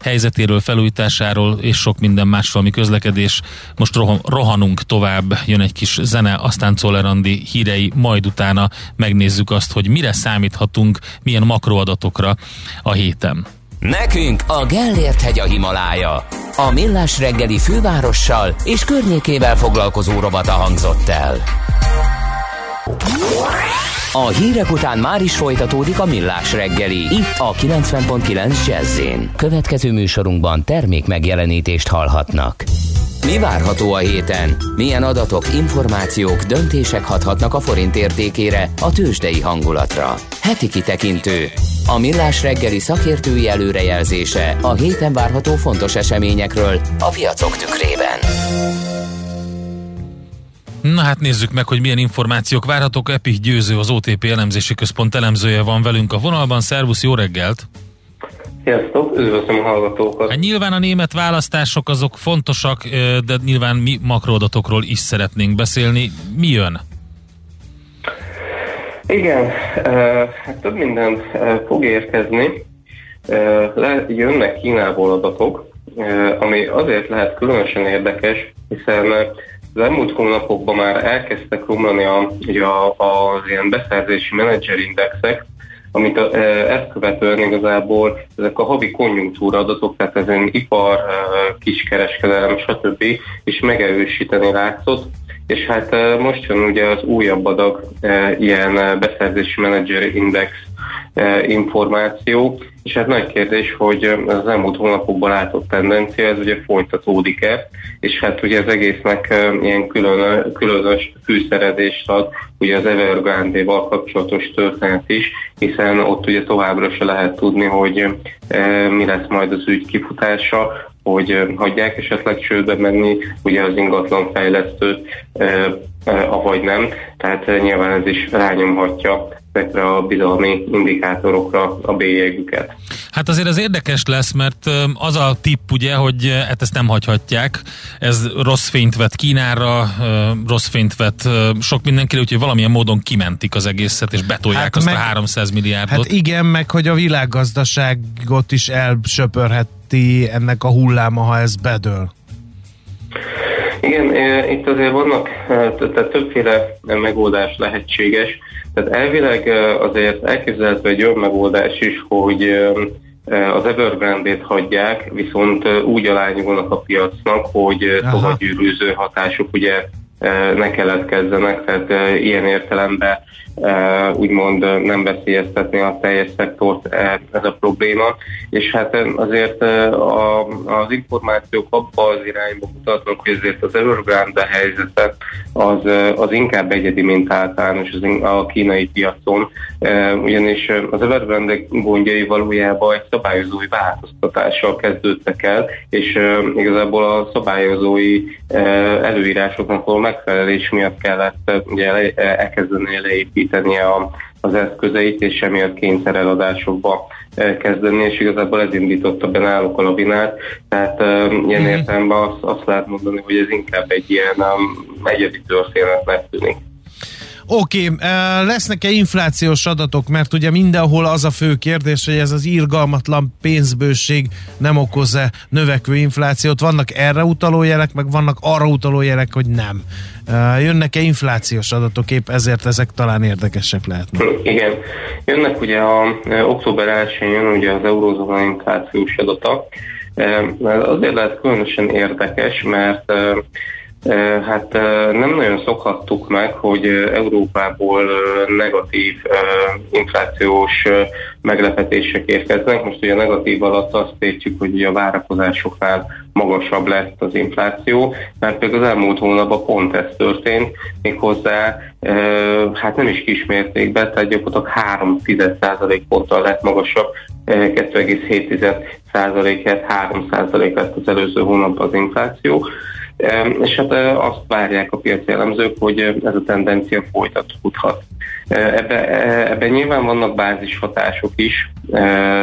helyzetéről, felújításáról és sok minden más valami közlekedés. Most rohanunk tovább, jön egy kis zene, aztán Czolerandi hírei, majd utána megnézzük azt, hogy mire számíthatunk, milyen makroadatokra a héten. Nekünk a Gellért hegy a Himalája. A Millás reggeli fővárossal és környékével foglalkozó robata hangzott el. A hírek után már is folytatódik a millás reggeli, itt a 90.9 jazz Következő műsorunkban termék megjelenítést hallhatnak. Mi várható a héten? Milyen adatok, információk, döntések hathatnak a forint értékére, a tőzsdei hangulatra? Heti kitekintő. A millás reggeli szakértői előrejelzése a héten várható fontos eseményekről a piacok tükrében. Na hát nézzük meg, hogy milyen információk várhatók. Epi Győző, az OTP elemzési központ elemzője van velünk a vonalban. Szervusz, jó reggelt! Sziasztok, üdvözlöm a hallgatókat! Hát nyilván a német választások azok fontosak, de nyilván mi makroadatokról is szeretnénk beszélni. Mi jön? Igen, hát több minden fog érkezni. Jönnek Kínából adatok, ami azért lehet különösen érdekes, hiszen az elmúlt hónapokban már elkezdtek romlani a, ugye a, az ilyen beszerzési menedzserindexek, amit a, ezt követően igazából ezek a havi konjunktúra adatok, tehát ezen ipar, kiskereskedelem, stb. is megerősíteni látszott, és hát most jön ugye az újabb adag ilyen beszerzési menedzser index információ, és hát nagy kérdés, hogy az elmúlt hónapokban látott tendencia, ez ugye folytatódik-e, és hát ugye az egésznek ilyen külön, különös fűszerezést ad ugye az Evergrande-val kapcsolatos történet is, hiszen ott ugye továbbra se lehet tudni, hogy mi lesz majd az ügy kifutása, hogy hagyják esetleg csődbe menni, ugye az ingatlan fejlesztőt, avagy nem. Tehát nyilván ez is rányomhatja ezekre a bizalmi indikátorokra a bélyegüket. Hát azért az érdekes lesz, mert az a tipp ugye, hogy hát ezt nem hagyhatják, ez rossz fényt vett Kínára, rossz fényt vett sok mindenkire, úgyhogy valamilyen módon kimentik az egészet, és betolják hát azt meg, a 300 milliárdot. Hát igen, meg hogy a világgazdaságot is elsöpörheti ennek a hulláma, ha ez bedől. Igen, itt azért vannak, tehát többféle megoldás lehetséges. Tehát elvileg azért elképzelhető egy olyan megoldás is, hogy az Evergrande-t hagyják, viszont úgy alányulnak a piacnak, hogy tovagyűrűző hatások ugye ne keletkezzenek, tehát ilyen értelemben úgymond nem veszélyeztetni a teljes szektort ez a probléma, és hát azért az információk abba az irányba mutatnak, hogy azért az Evergrande helyzete az, az inkább egyedi, mint általános a kínai piacon, ugyanis az Evergrande gondjai valójában egy szabályozói változtatással kezdődtek el, és igazából a szabályozói előírásoknak való megfelelés miatt kellett ugye elkezdeni leépíteni építeni a, az eszközeit, és emiatt kényszer eladásokba e, kezdeni, és igazából ez indította be náluk a labinát. Tehát um, ilyen mm-hmm. értelemben azt, azt lehet mondani, hogy ez inkább egy ilyen um, egyedi történetnek tűnik. Oké, okay, lesznek-e inflációs adatok, mert ugye mindenhol az a fő kérdés, hogy ez az irgalmatlan pénzbőség nem okoz-e növekvő inflációt. Vannak erre utaló jelek, meg vannak arra utaló jelek, hogy nem. Jönnek-e inflációs adatok, épp ezért ezek talán érdekesek lehetnek. Igen, jönnek ugye a október 1-én jön ugye az eurózóna inflációs adata. Azért lehet különösen érdekes, mert Hát nem nagyon szokhattuk meg, hogy Európából negatív inflációs meglepetések érkeznek. Most ugye negatív alatt azt értjük, hogy a várakozásoknál magasabb lett az infláció, mert például az elmúlt hónapban pont ez történt, méghozzá hát nem is kismértékben, tehát gyakorlatilag 3 ponttal lett magasabb, 2,7%-et, 3% lett az előző hónapban az infláció és hát azt várják a piaci elemzők, hogy ez a tendencia folytatódhat. Ebben ebbe nyilván vannak bázis hatások is,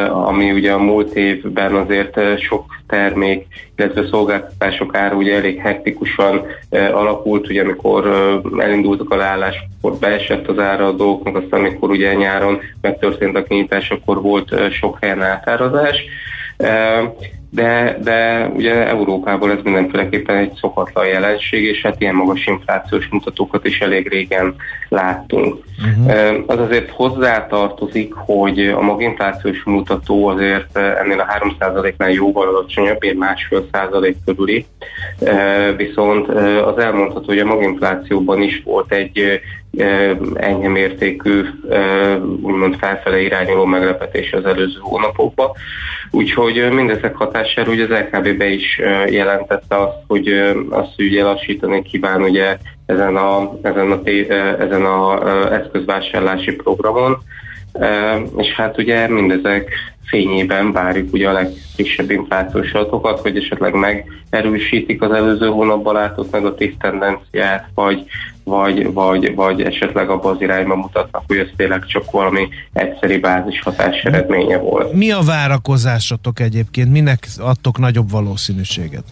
ami ugye a múlt évben azért sok termék, illetve szolgáltatások ára ugye elég hektikusan alakult, ugye amikor elindultak a leállás, akkor beesett az ára a dolgoknak, aztán amikor ugye nyáron megtörtént a kinyitás, akkor volt sok helyen átárazás de, de ugye Európából ez mindenféleképpen egy szokatlan jelenség, és hát ilyen magas inflációs mutatókat is elég régen láttunk. Uh-huh. Az azért hozzátartozik, hogy a maginflációs mutató azért ennél a 3%-nál jóval alacsonyabb, ilyen másfél százalék körüli, viszont az elmondható, hogy a maginflációban is volt egy enyhe mértékű, úgymond felfele irányuló meglepetés az előző hónapokban. Úgyhogy mindezek hatására ugye az LKB be is jelentette azt, hogy azt, ugye lassítani kíván ugye ezen a, ezen a, ezen a eszközvásárlási programon, és hát ugye mindezek fényében várjuk ugye a legfrissebb inflációs adatokat, hogy esetleg megerősítik az előző hónapban látott negatív tendenciát, vagy, vagy, vagy, vagy esetleg abban az irányba mutatnak, hogy ez tényleg csak valami egyszeri bázis hatás eredménye volt. Mi a várakozásotok egyébként? Minek adtok nagyobb valószínűséget?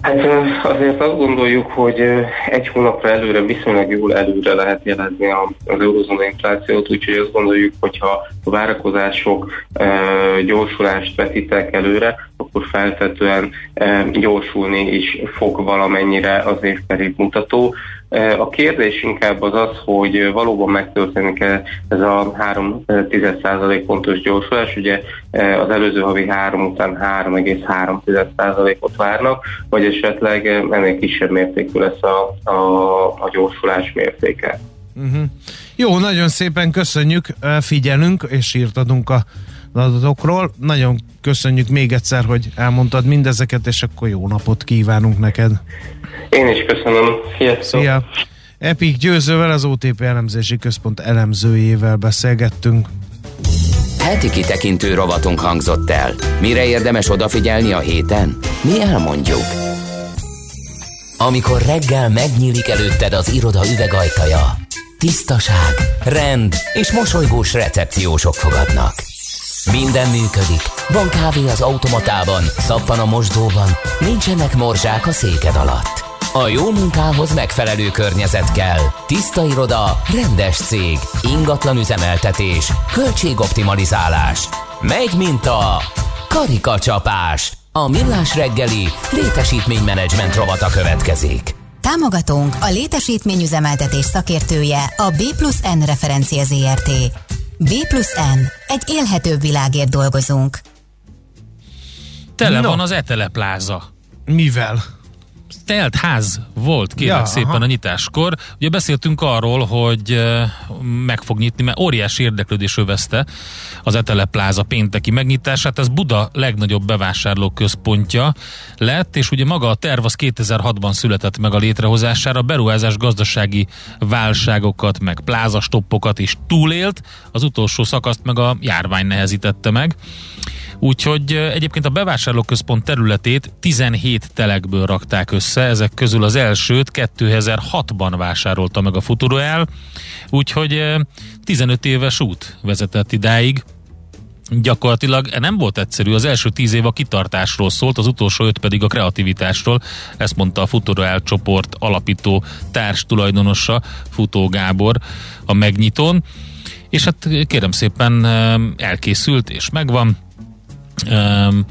Hát azért azt gondoljuk, hogy egy hónapra előre viszonylag jól előre lehet jelezni az eurozóna inflációt, úgyhogy azt gondoljuk, hogyha a várakozások gyorsulást vetítek előre, akkor feltetően gyorsulni is fog valamennyire az évperig mutató. A kérdés inkább az az, hogy valóban megtörténik-e ez a 3 pontos gyorsulás, ugye az előző havi 3 után 3,3%-ot várnak, vagy esetleg ennél kisebb mértékű lesz a, a, a gyorsulás mértéke. Uh-huh. Jó, nagyon szépen köszönjük, figyelünk és írtadunk a adatokról. Nagyon köszönjük még egyszer, hogy elmondtad mindezeket, és akkor jó napot kívánunk neked. Én is köszönöm. Sziasztok! Szia! Epik Győzővel, az OTP elemzési központ elemzőjével beszélgettünk. Heti kitekintő rovatunk hangzott el. Mire érdemes odafigyelni a héten? Mi elmondjuk. Amikor reggel megnyílik előtted az iroda üvegajtaja, tisztaság, rend és mosolygós recepciósok fogadnak. Minden működik. Van kávé az automatában, szappan a mosdóban, nincsenek morzsák a széked alatt. A jó munkához megfelelő környezet kell. Tiszta iroda, rendes cég, ingatlan üzemeltetés, költségoptimalizálás. Megy, mint a karikacsapás. A millás reggeli létesítménymenedzsment rovata következik. Támogatónk a létesítményüzemeltetés szakértője a B plusz N referencia ZRT. B plusz N. Egy élhetőbb világért dolgozunk. Tele no. van az Etele pláza. Mivel? Telt ház volt, kérlek ja, szépen aha. a nyitáskor. Ugye beszéltünk arról, hogy meg fog nyitni, mert óriási érdeklődés övezte az Etele Pláza pénteki megnyitását. Ez Buda legnagyobb bevásárló központja lett, és ugye maga a terv az 2006-ban született meg a létrehozására. Beruházás gazdasági válságokat, meg plázastoppokat is túlélt. Az utolsó szakaszt meg a járvány nehezítette meg. Úgyhogy egyébként a bevásárlóközpont területét 17 telekből rakták össze, ezek közül az elsőt 2006-ban vásárolta meg a Futuroel, úgyhogy 15 éves út vezetett idáig, gyakorlatilag nem volt egyszerű. Az első tíz év a kitartásról szólt, az utolsó öt pedig a kreativitásról. Ezt mondta a Futuroel csoport alapító társ tulajdonosa, Futó Gábor a megnyitón. És hát kérem szépen elkészült és megvan Um,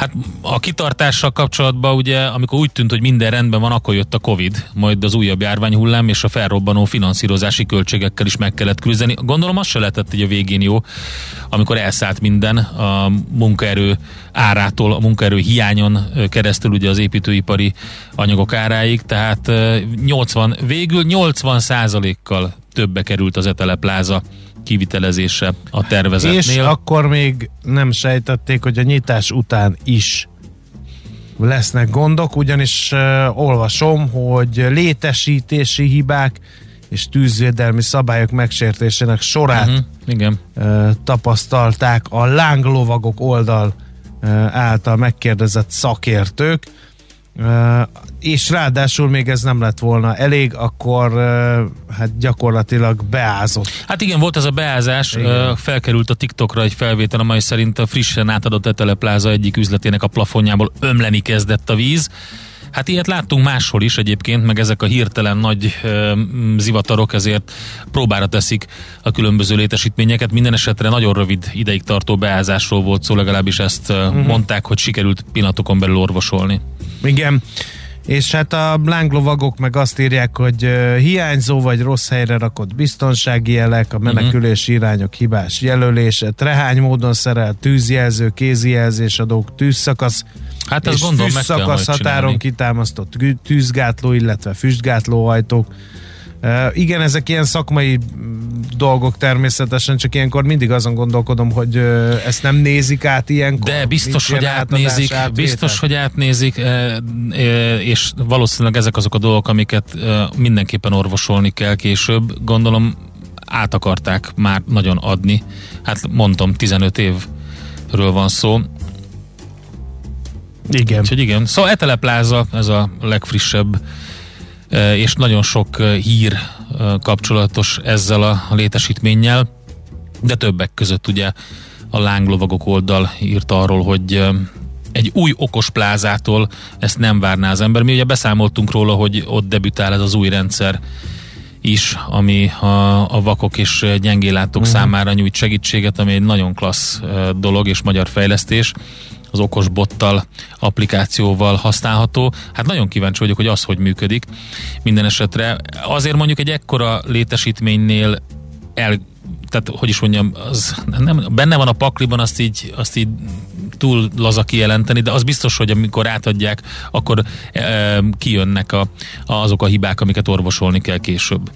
Hát a kitartással kapcsolatban ugye, amikor úgy tűnt, hogy minden rendben van, akkor jött a Covid, majd az újabb járványhullám és a felrobbanó finanszírozási költségekkel is meg kellett küzdeni. Gondolom az se lehetett egy a végén jó, amikor elszállt minden a munkaerő árától, a munkaerő hiányon keresztül ugye az építőipari anyagok áráig, tehát 80, végül 80 százalékkal többe került az Etele Pláza kivitelezése a tervezetnél. És akkor még nem sejtették, hogy a nyitás után is lesznek gondok, ugyanis uh, olvasom, hogy létesítési hibák és tűzvédelmi szabályok megsértésének sorát uh-huh, igen. Uh, tapasztalták a lánglovagok oldal uh, által megkérdezett szakértők és ráadásul még ez nem lett volna elég, akkor hát gyakorlatilag beázott. Hát igen, volt ez a beázás, igen. felkerült a TikTokra egy felvétel, amely szerint a frissen átadott Etele Pláza egyik üzletének a plafonjából ömleni kezdett a víz. Hát ilyet láttunk máshol is egyébként, meg ezek a hirtelen nagy ö, zivatarok ezért próbára teszik a különböző létesítményeket. Minden esetre nagyon rövid ideig tartó beázásról volt szó, legalábbis ezt uh-huh. mondták, hogy sikerült pillanatokon belül orvosolni. Igen. És hát a lánglovagok meg azt írják, hogy hiányzó vagy rossz helyre rakott biztonsági jelek, a mhm. menekülési irányok hibás jelölése, trehány módon szerelt tűzjelző, kézijelzésadók, tűzszakasz, hát és gondolom, tűzszakasz határon kitámasztott tűzgátló, illetve füstgátló ajtók, Uh, igen, ezek ilyen szakmai mm, dolgok természetesen, csak ilyenkor mindig azon gondolkodom, hogy uh, ezt nem nézik át ilyenkor. De biztos, hogy átnézik, átadás, biztos, átvétel. hogy átnézik, és valószínűleg ezek azok a dolgok, amiket mindenképpen orvosolni kell később. Gondolom át akarták már nagyon adni. Hát mondtam, 15 évről van szó. Igen. Úgyhogy igen. Szóval Etele Plaza, ez a legfrissebb és nagyon sok eh, hír eh, kapcsolatos ezzel a létesítménnyel, de többek között ugye a lánglovagok oldal írt arról, hogy eh, egy új okos plázától ezt nem várná az ember. Mi ugye beszámoltunk róla, hogy ott debütál ez az új rendszer is, ami a, a vakok és gyengélátók uh-huh. számára nyújt segítséget, ami egy nagyon klassz eh, dolog és magyar fejlesztés az okos bottal, applikációval használható. Hát nagyon kíváncsi vagyok, hogy az hogy működik. Minden esetre azért mondjuk egy ekkora létesítménynél el, tehát hogy is mondjam, az nem, benne van a pakliban, azt így, azt így túl laza kijelenteni, de az biztos, hogy amikor átadják, akkor e, kijönnek a, azok a hibák, amiket orvosolni kell később.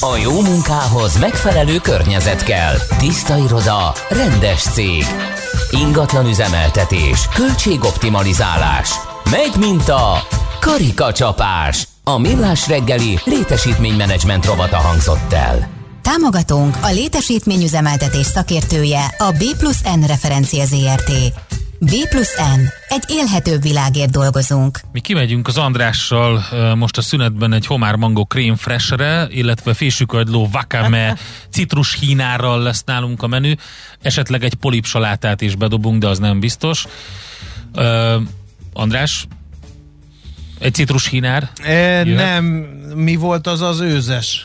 A jó munkához megfelelő környezet kell. Tiszta iroda, rendes cég. Ingatlan üzemeltetés, költségoptimalizálás. Megy mint a karikacsapás. A millás reggeli létesítménymenedzsment rovata hangzott el. Támogatónk a létesítményüzemeltetés szakértője a B plusz N referencia ZRT. B plusz N. Egy élhetőbb világért dolgozunk. Mi kimegyünk az Andrással most a szünetben egy homár mango crème freshre, illetve fésükagyló wakame [laughs] citrus hínárral lesz nálunk a menü. Esetleg egy polipsalátát is bedobunk, de az nem biztos. Ö, András, egy citrus hínár? E, nem, mi volt az az őzes?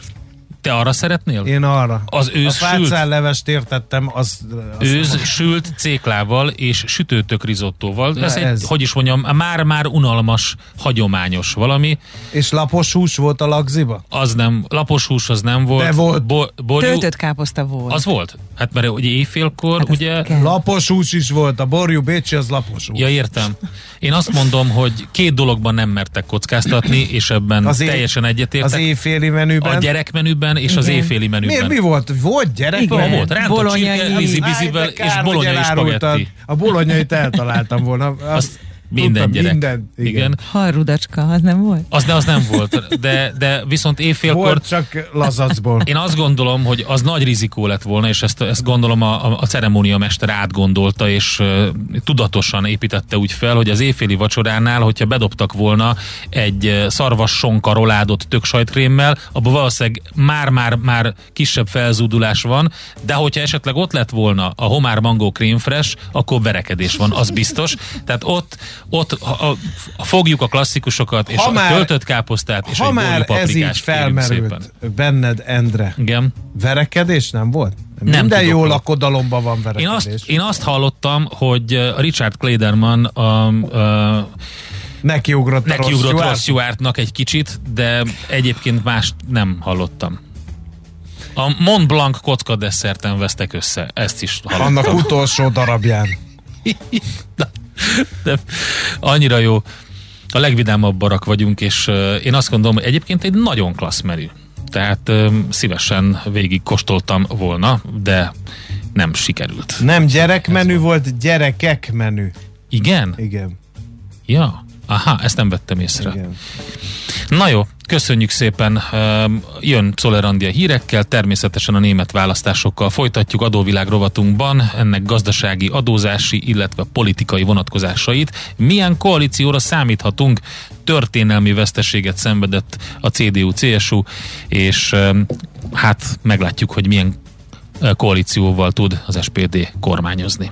Te arra szeretnél? Én arra. Az ősz a sült? fácálevest értettem, az... az Őz sült céklával és sütőtök rizottóval. Ja, ez, egy, ez. hogy is mondjam, már-már unalmas, hagyományos valami. És lapos hús volt a lagziba? Az nem, lapos hús az nem volt. De volt. Bo- borjú, Töltött káposzta volt. az volt? Hát mert ugye éjfélkor, Hát az ugye... kell. Lapos hús is volt, a borjú bécsi az lapos hús. Ja, értem. Én azt mondom, hogy két dologban nem mertek kockáztatni, és ebben Az é- teljesen Az egyetértek. éjféli menüben. A gyerekmenüben és az Igen. éjféli menüben. Miért mi volt? Volt gyerek? Igen. Volt, rántott csirke, vízi és bolonyai spagetti. A bolonyait eltaláltam volna. Azt Azt minden tudtam, gyerek. Minden, igen. igen. Halrudacska, az nem volt? Az, de az nem volt. De, de viszont éjfélkor Volt csak lazacból. Én azt gondolom, hogy az nagy rizikó lett volna, és ezt, ezt gondolom a, a, a ceremóniamester átgondolta, és uh, tudatosan építette úgy fel, hogy az éjféli vacsoránál, hogyha bedobtak volna egy szarvas sonka roládot tök sajtkrémmel, abban valószínűleg már-már már kisebb felzúdulás van, de hogyha esetleg ott lett volna a homár mango cream fresh, akkor verekedés van, az biztos. Tehát ott, ott ha, ha, fogjuk a klasszikusokat, és Ha a már- töltött káposztát, és Ha egy már ez így felmerült benned, Endre, Igen. verekedés nem volt? Nem Minden tudok jó lakodalomban van Én verekedés. azt, én azt hallottam, hogy a Richard Klederman a, a, Nekiugrott a nekiugrott Ross Ross Stewart. Stewartnak egy kicsit, de egyébként mást nem hallottam. A Mont Blanc kocka desszerten vesztek össze. Ezt is hallottam. Annak utolsó darabján. [laughs] [laughs] de annyira jó. A legvidámabb barak vagyunk, és én azt gondolom, hogy egyébként egy nagyon klassz menü. Tehát szívesen végig kóstoltam volna, de nem sikerült. Nem gyerekmenü volt, gyerekek menü. Igen? Igen. Ja. Aha, ezt nem vettem észre. Igen. Na jó, köszönjük szépen. Jön Czolerandia hírekkel, természetesen a német választásokkal folytatjuk adóvilág rovatunkban ennek gazdasági, adózási, illetve politikai vonatkozásait. Milyen koalícióra számíthatunk? Történelmi veszteséget szenvedett a CDU-CSU, és hát meglátjuk, hogy milyen koalícióval tud az SPD kormányozni.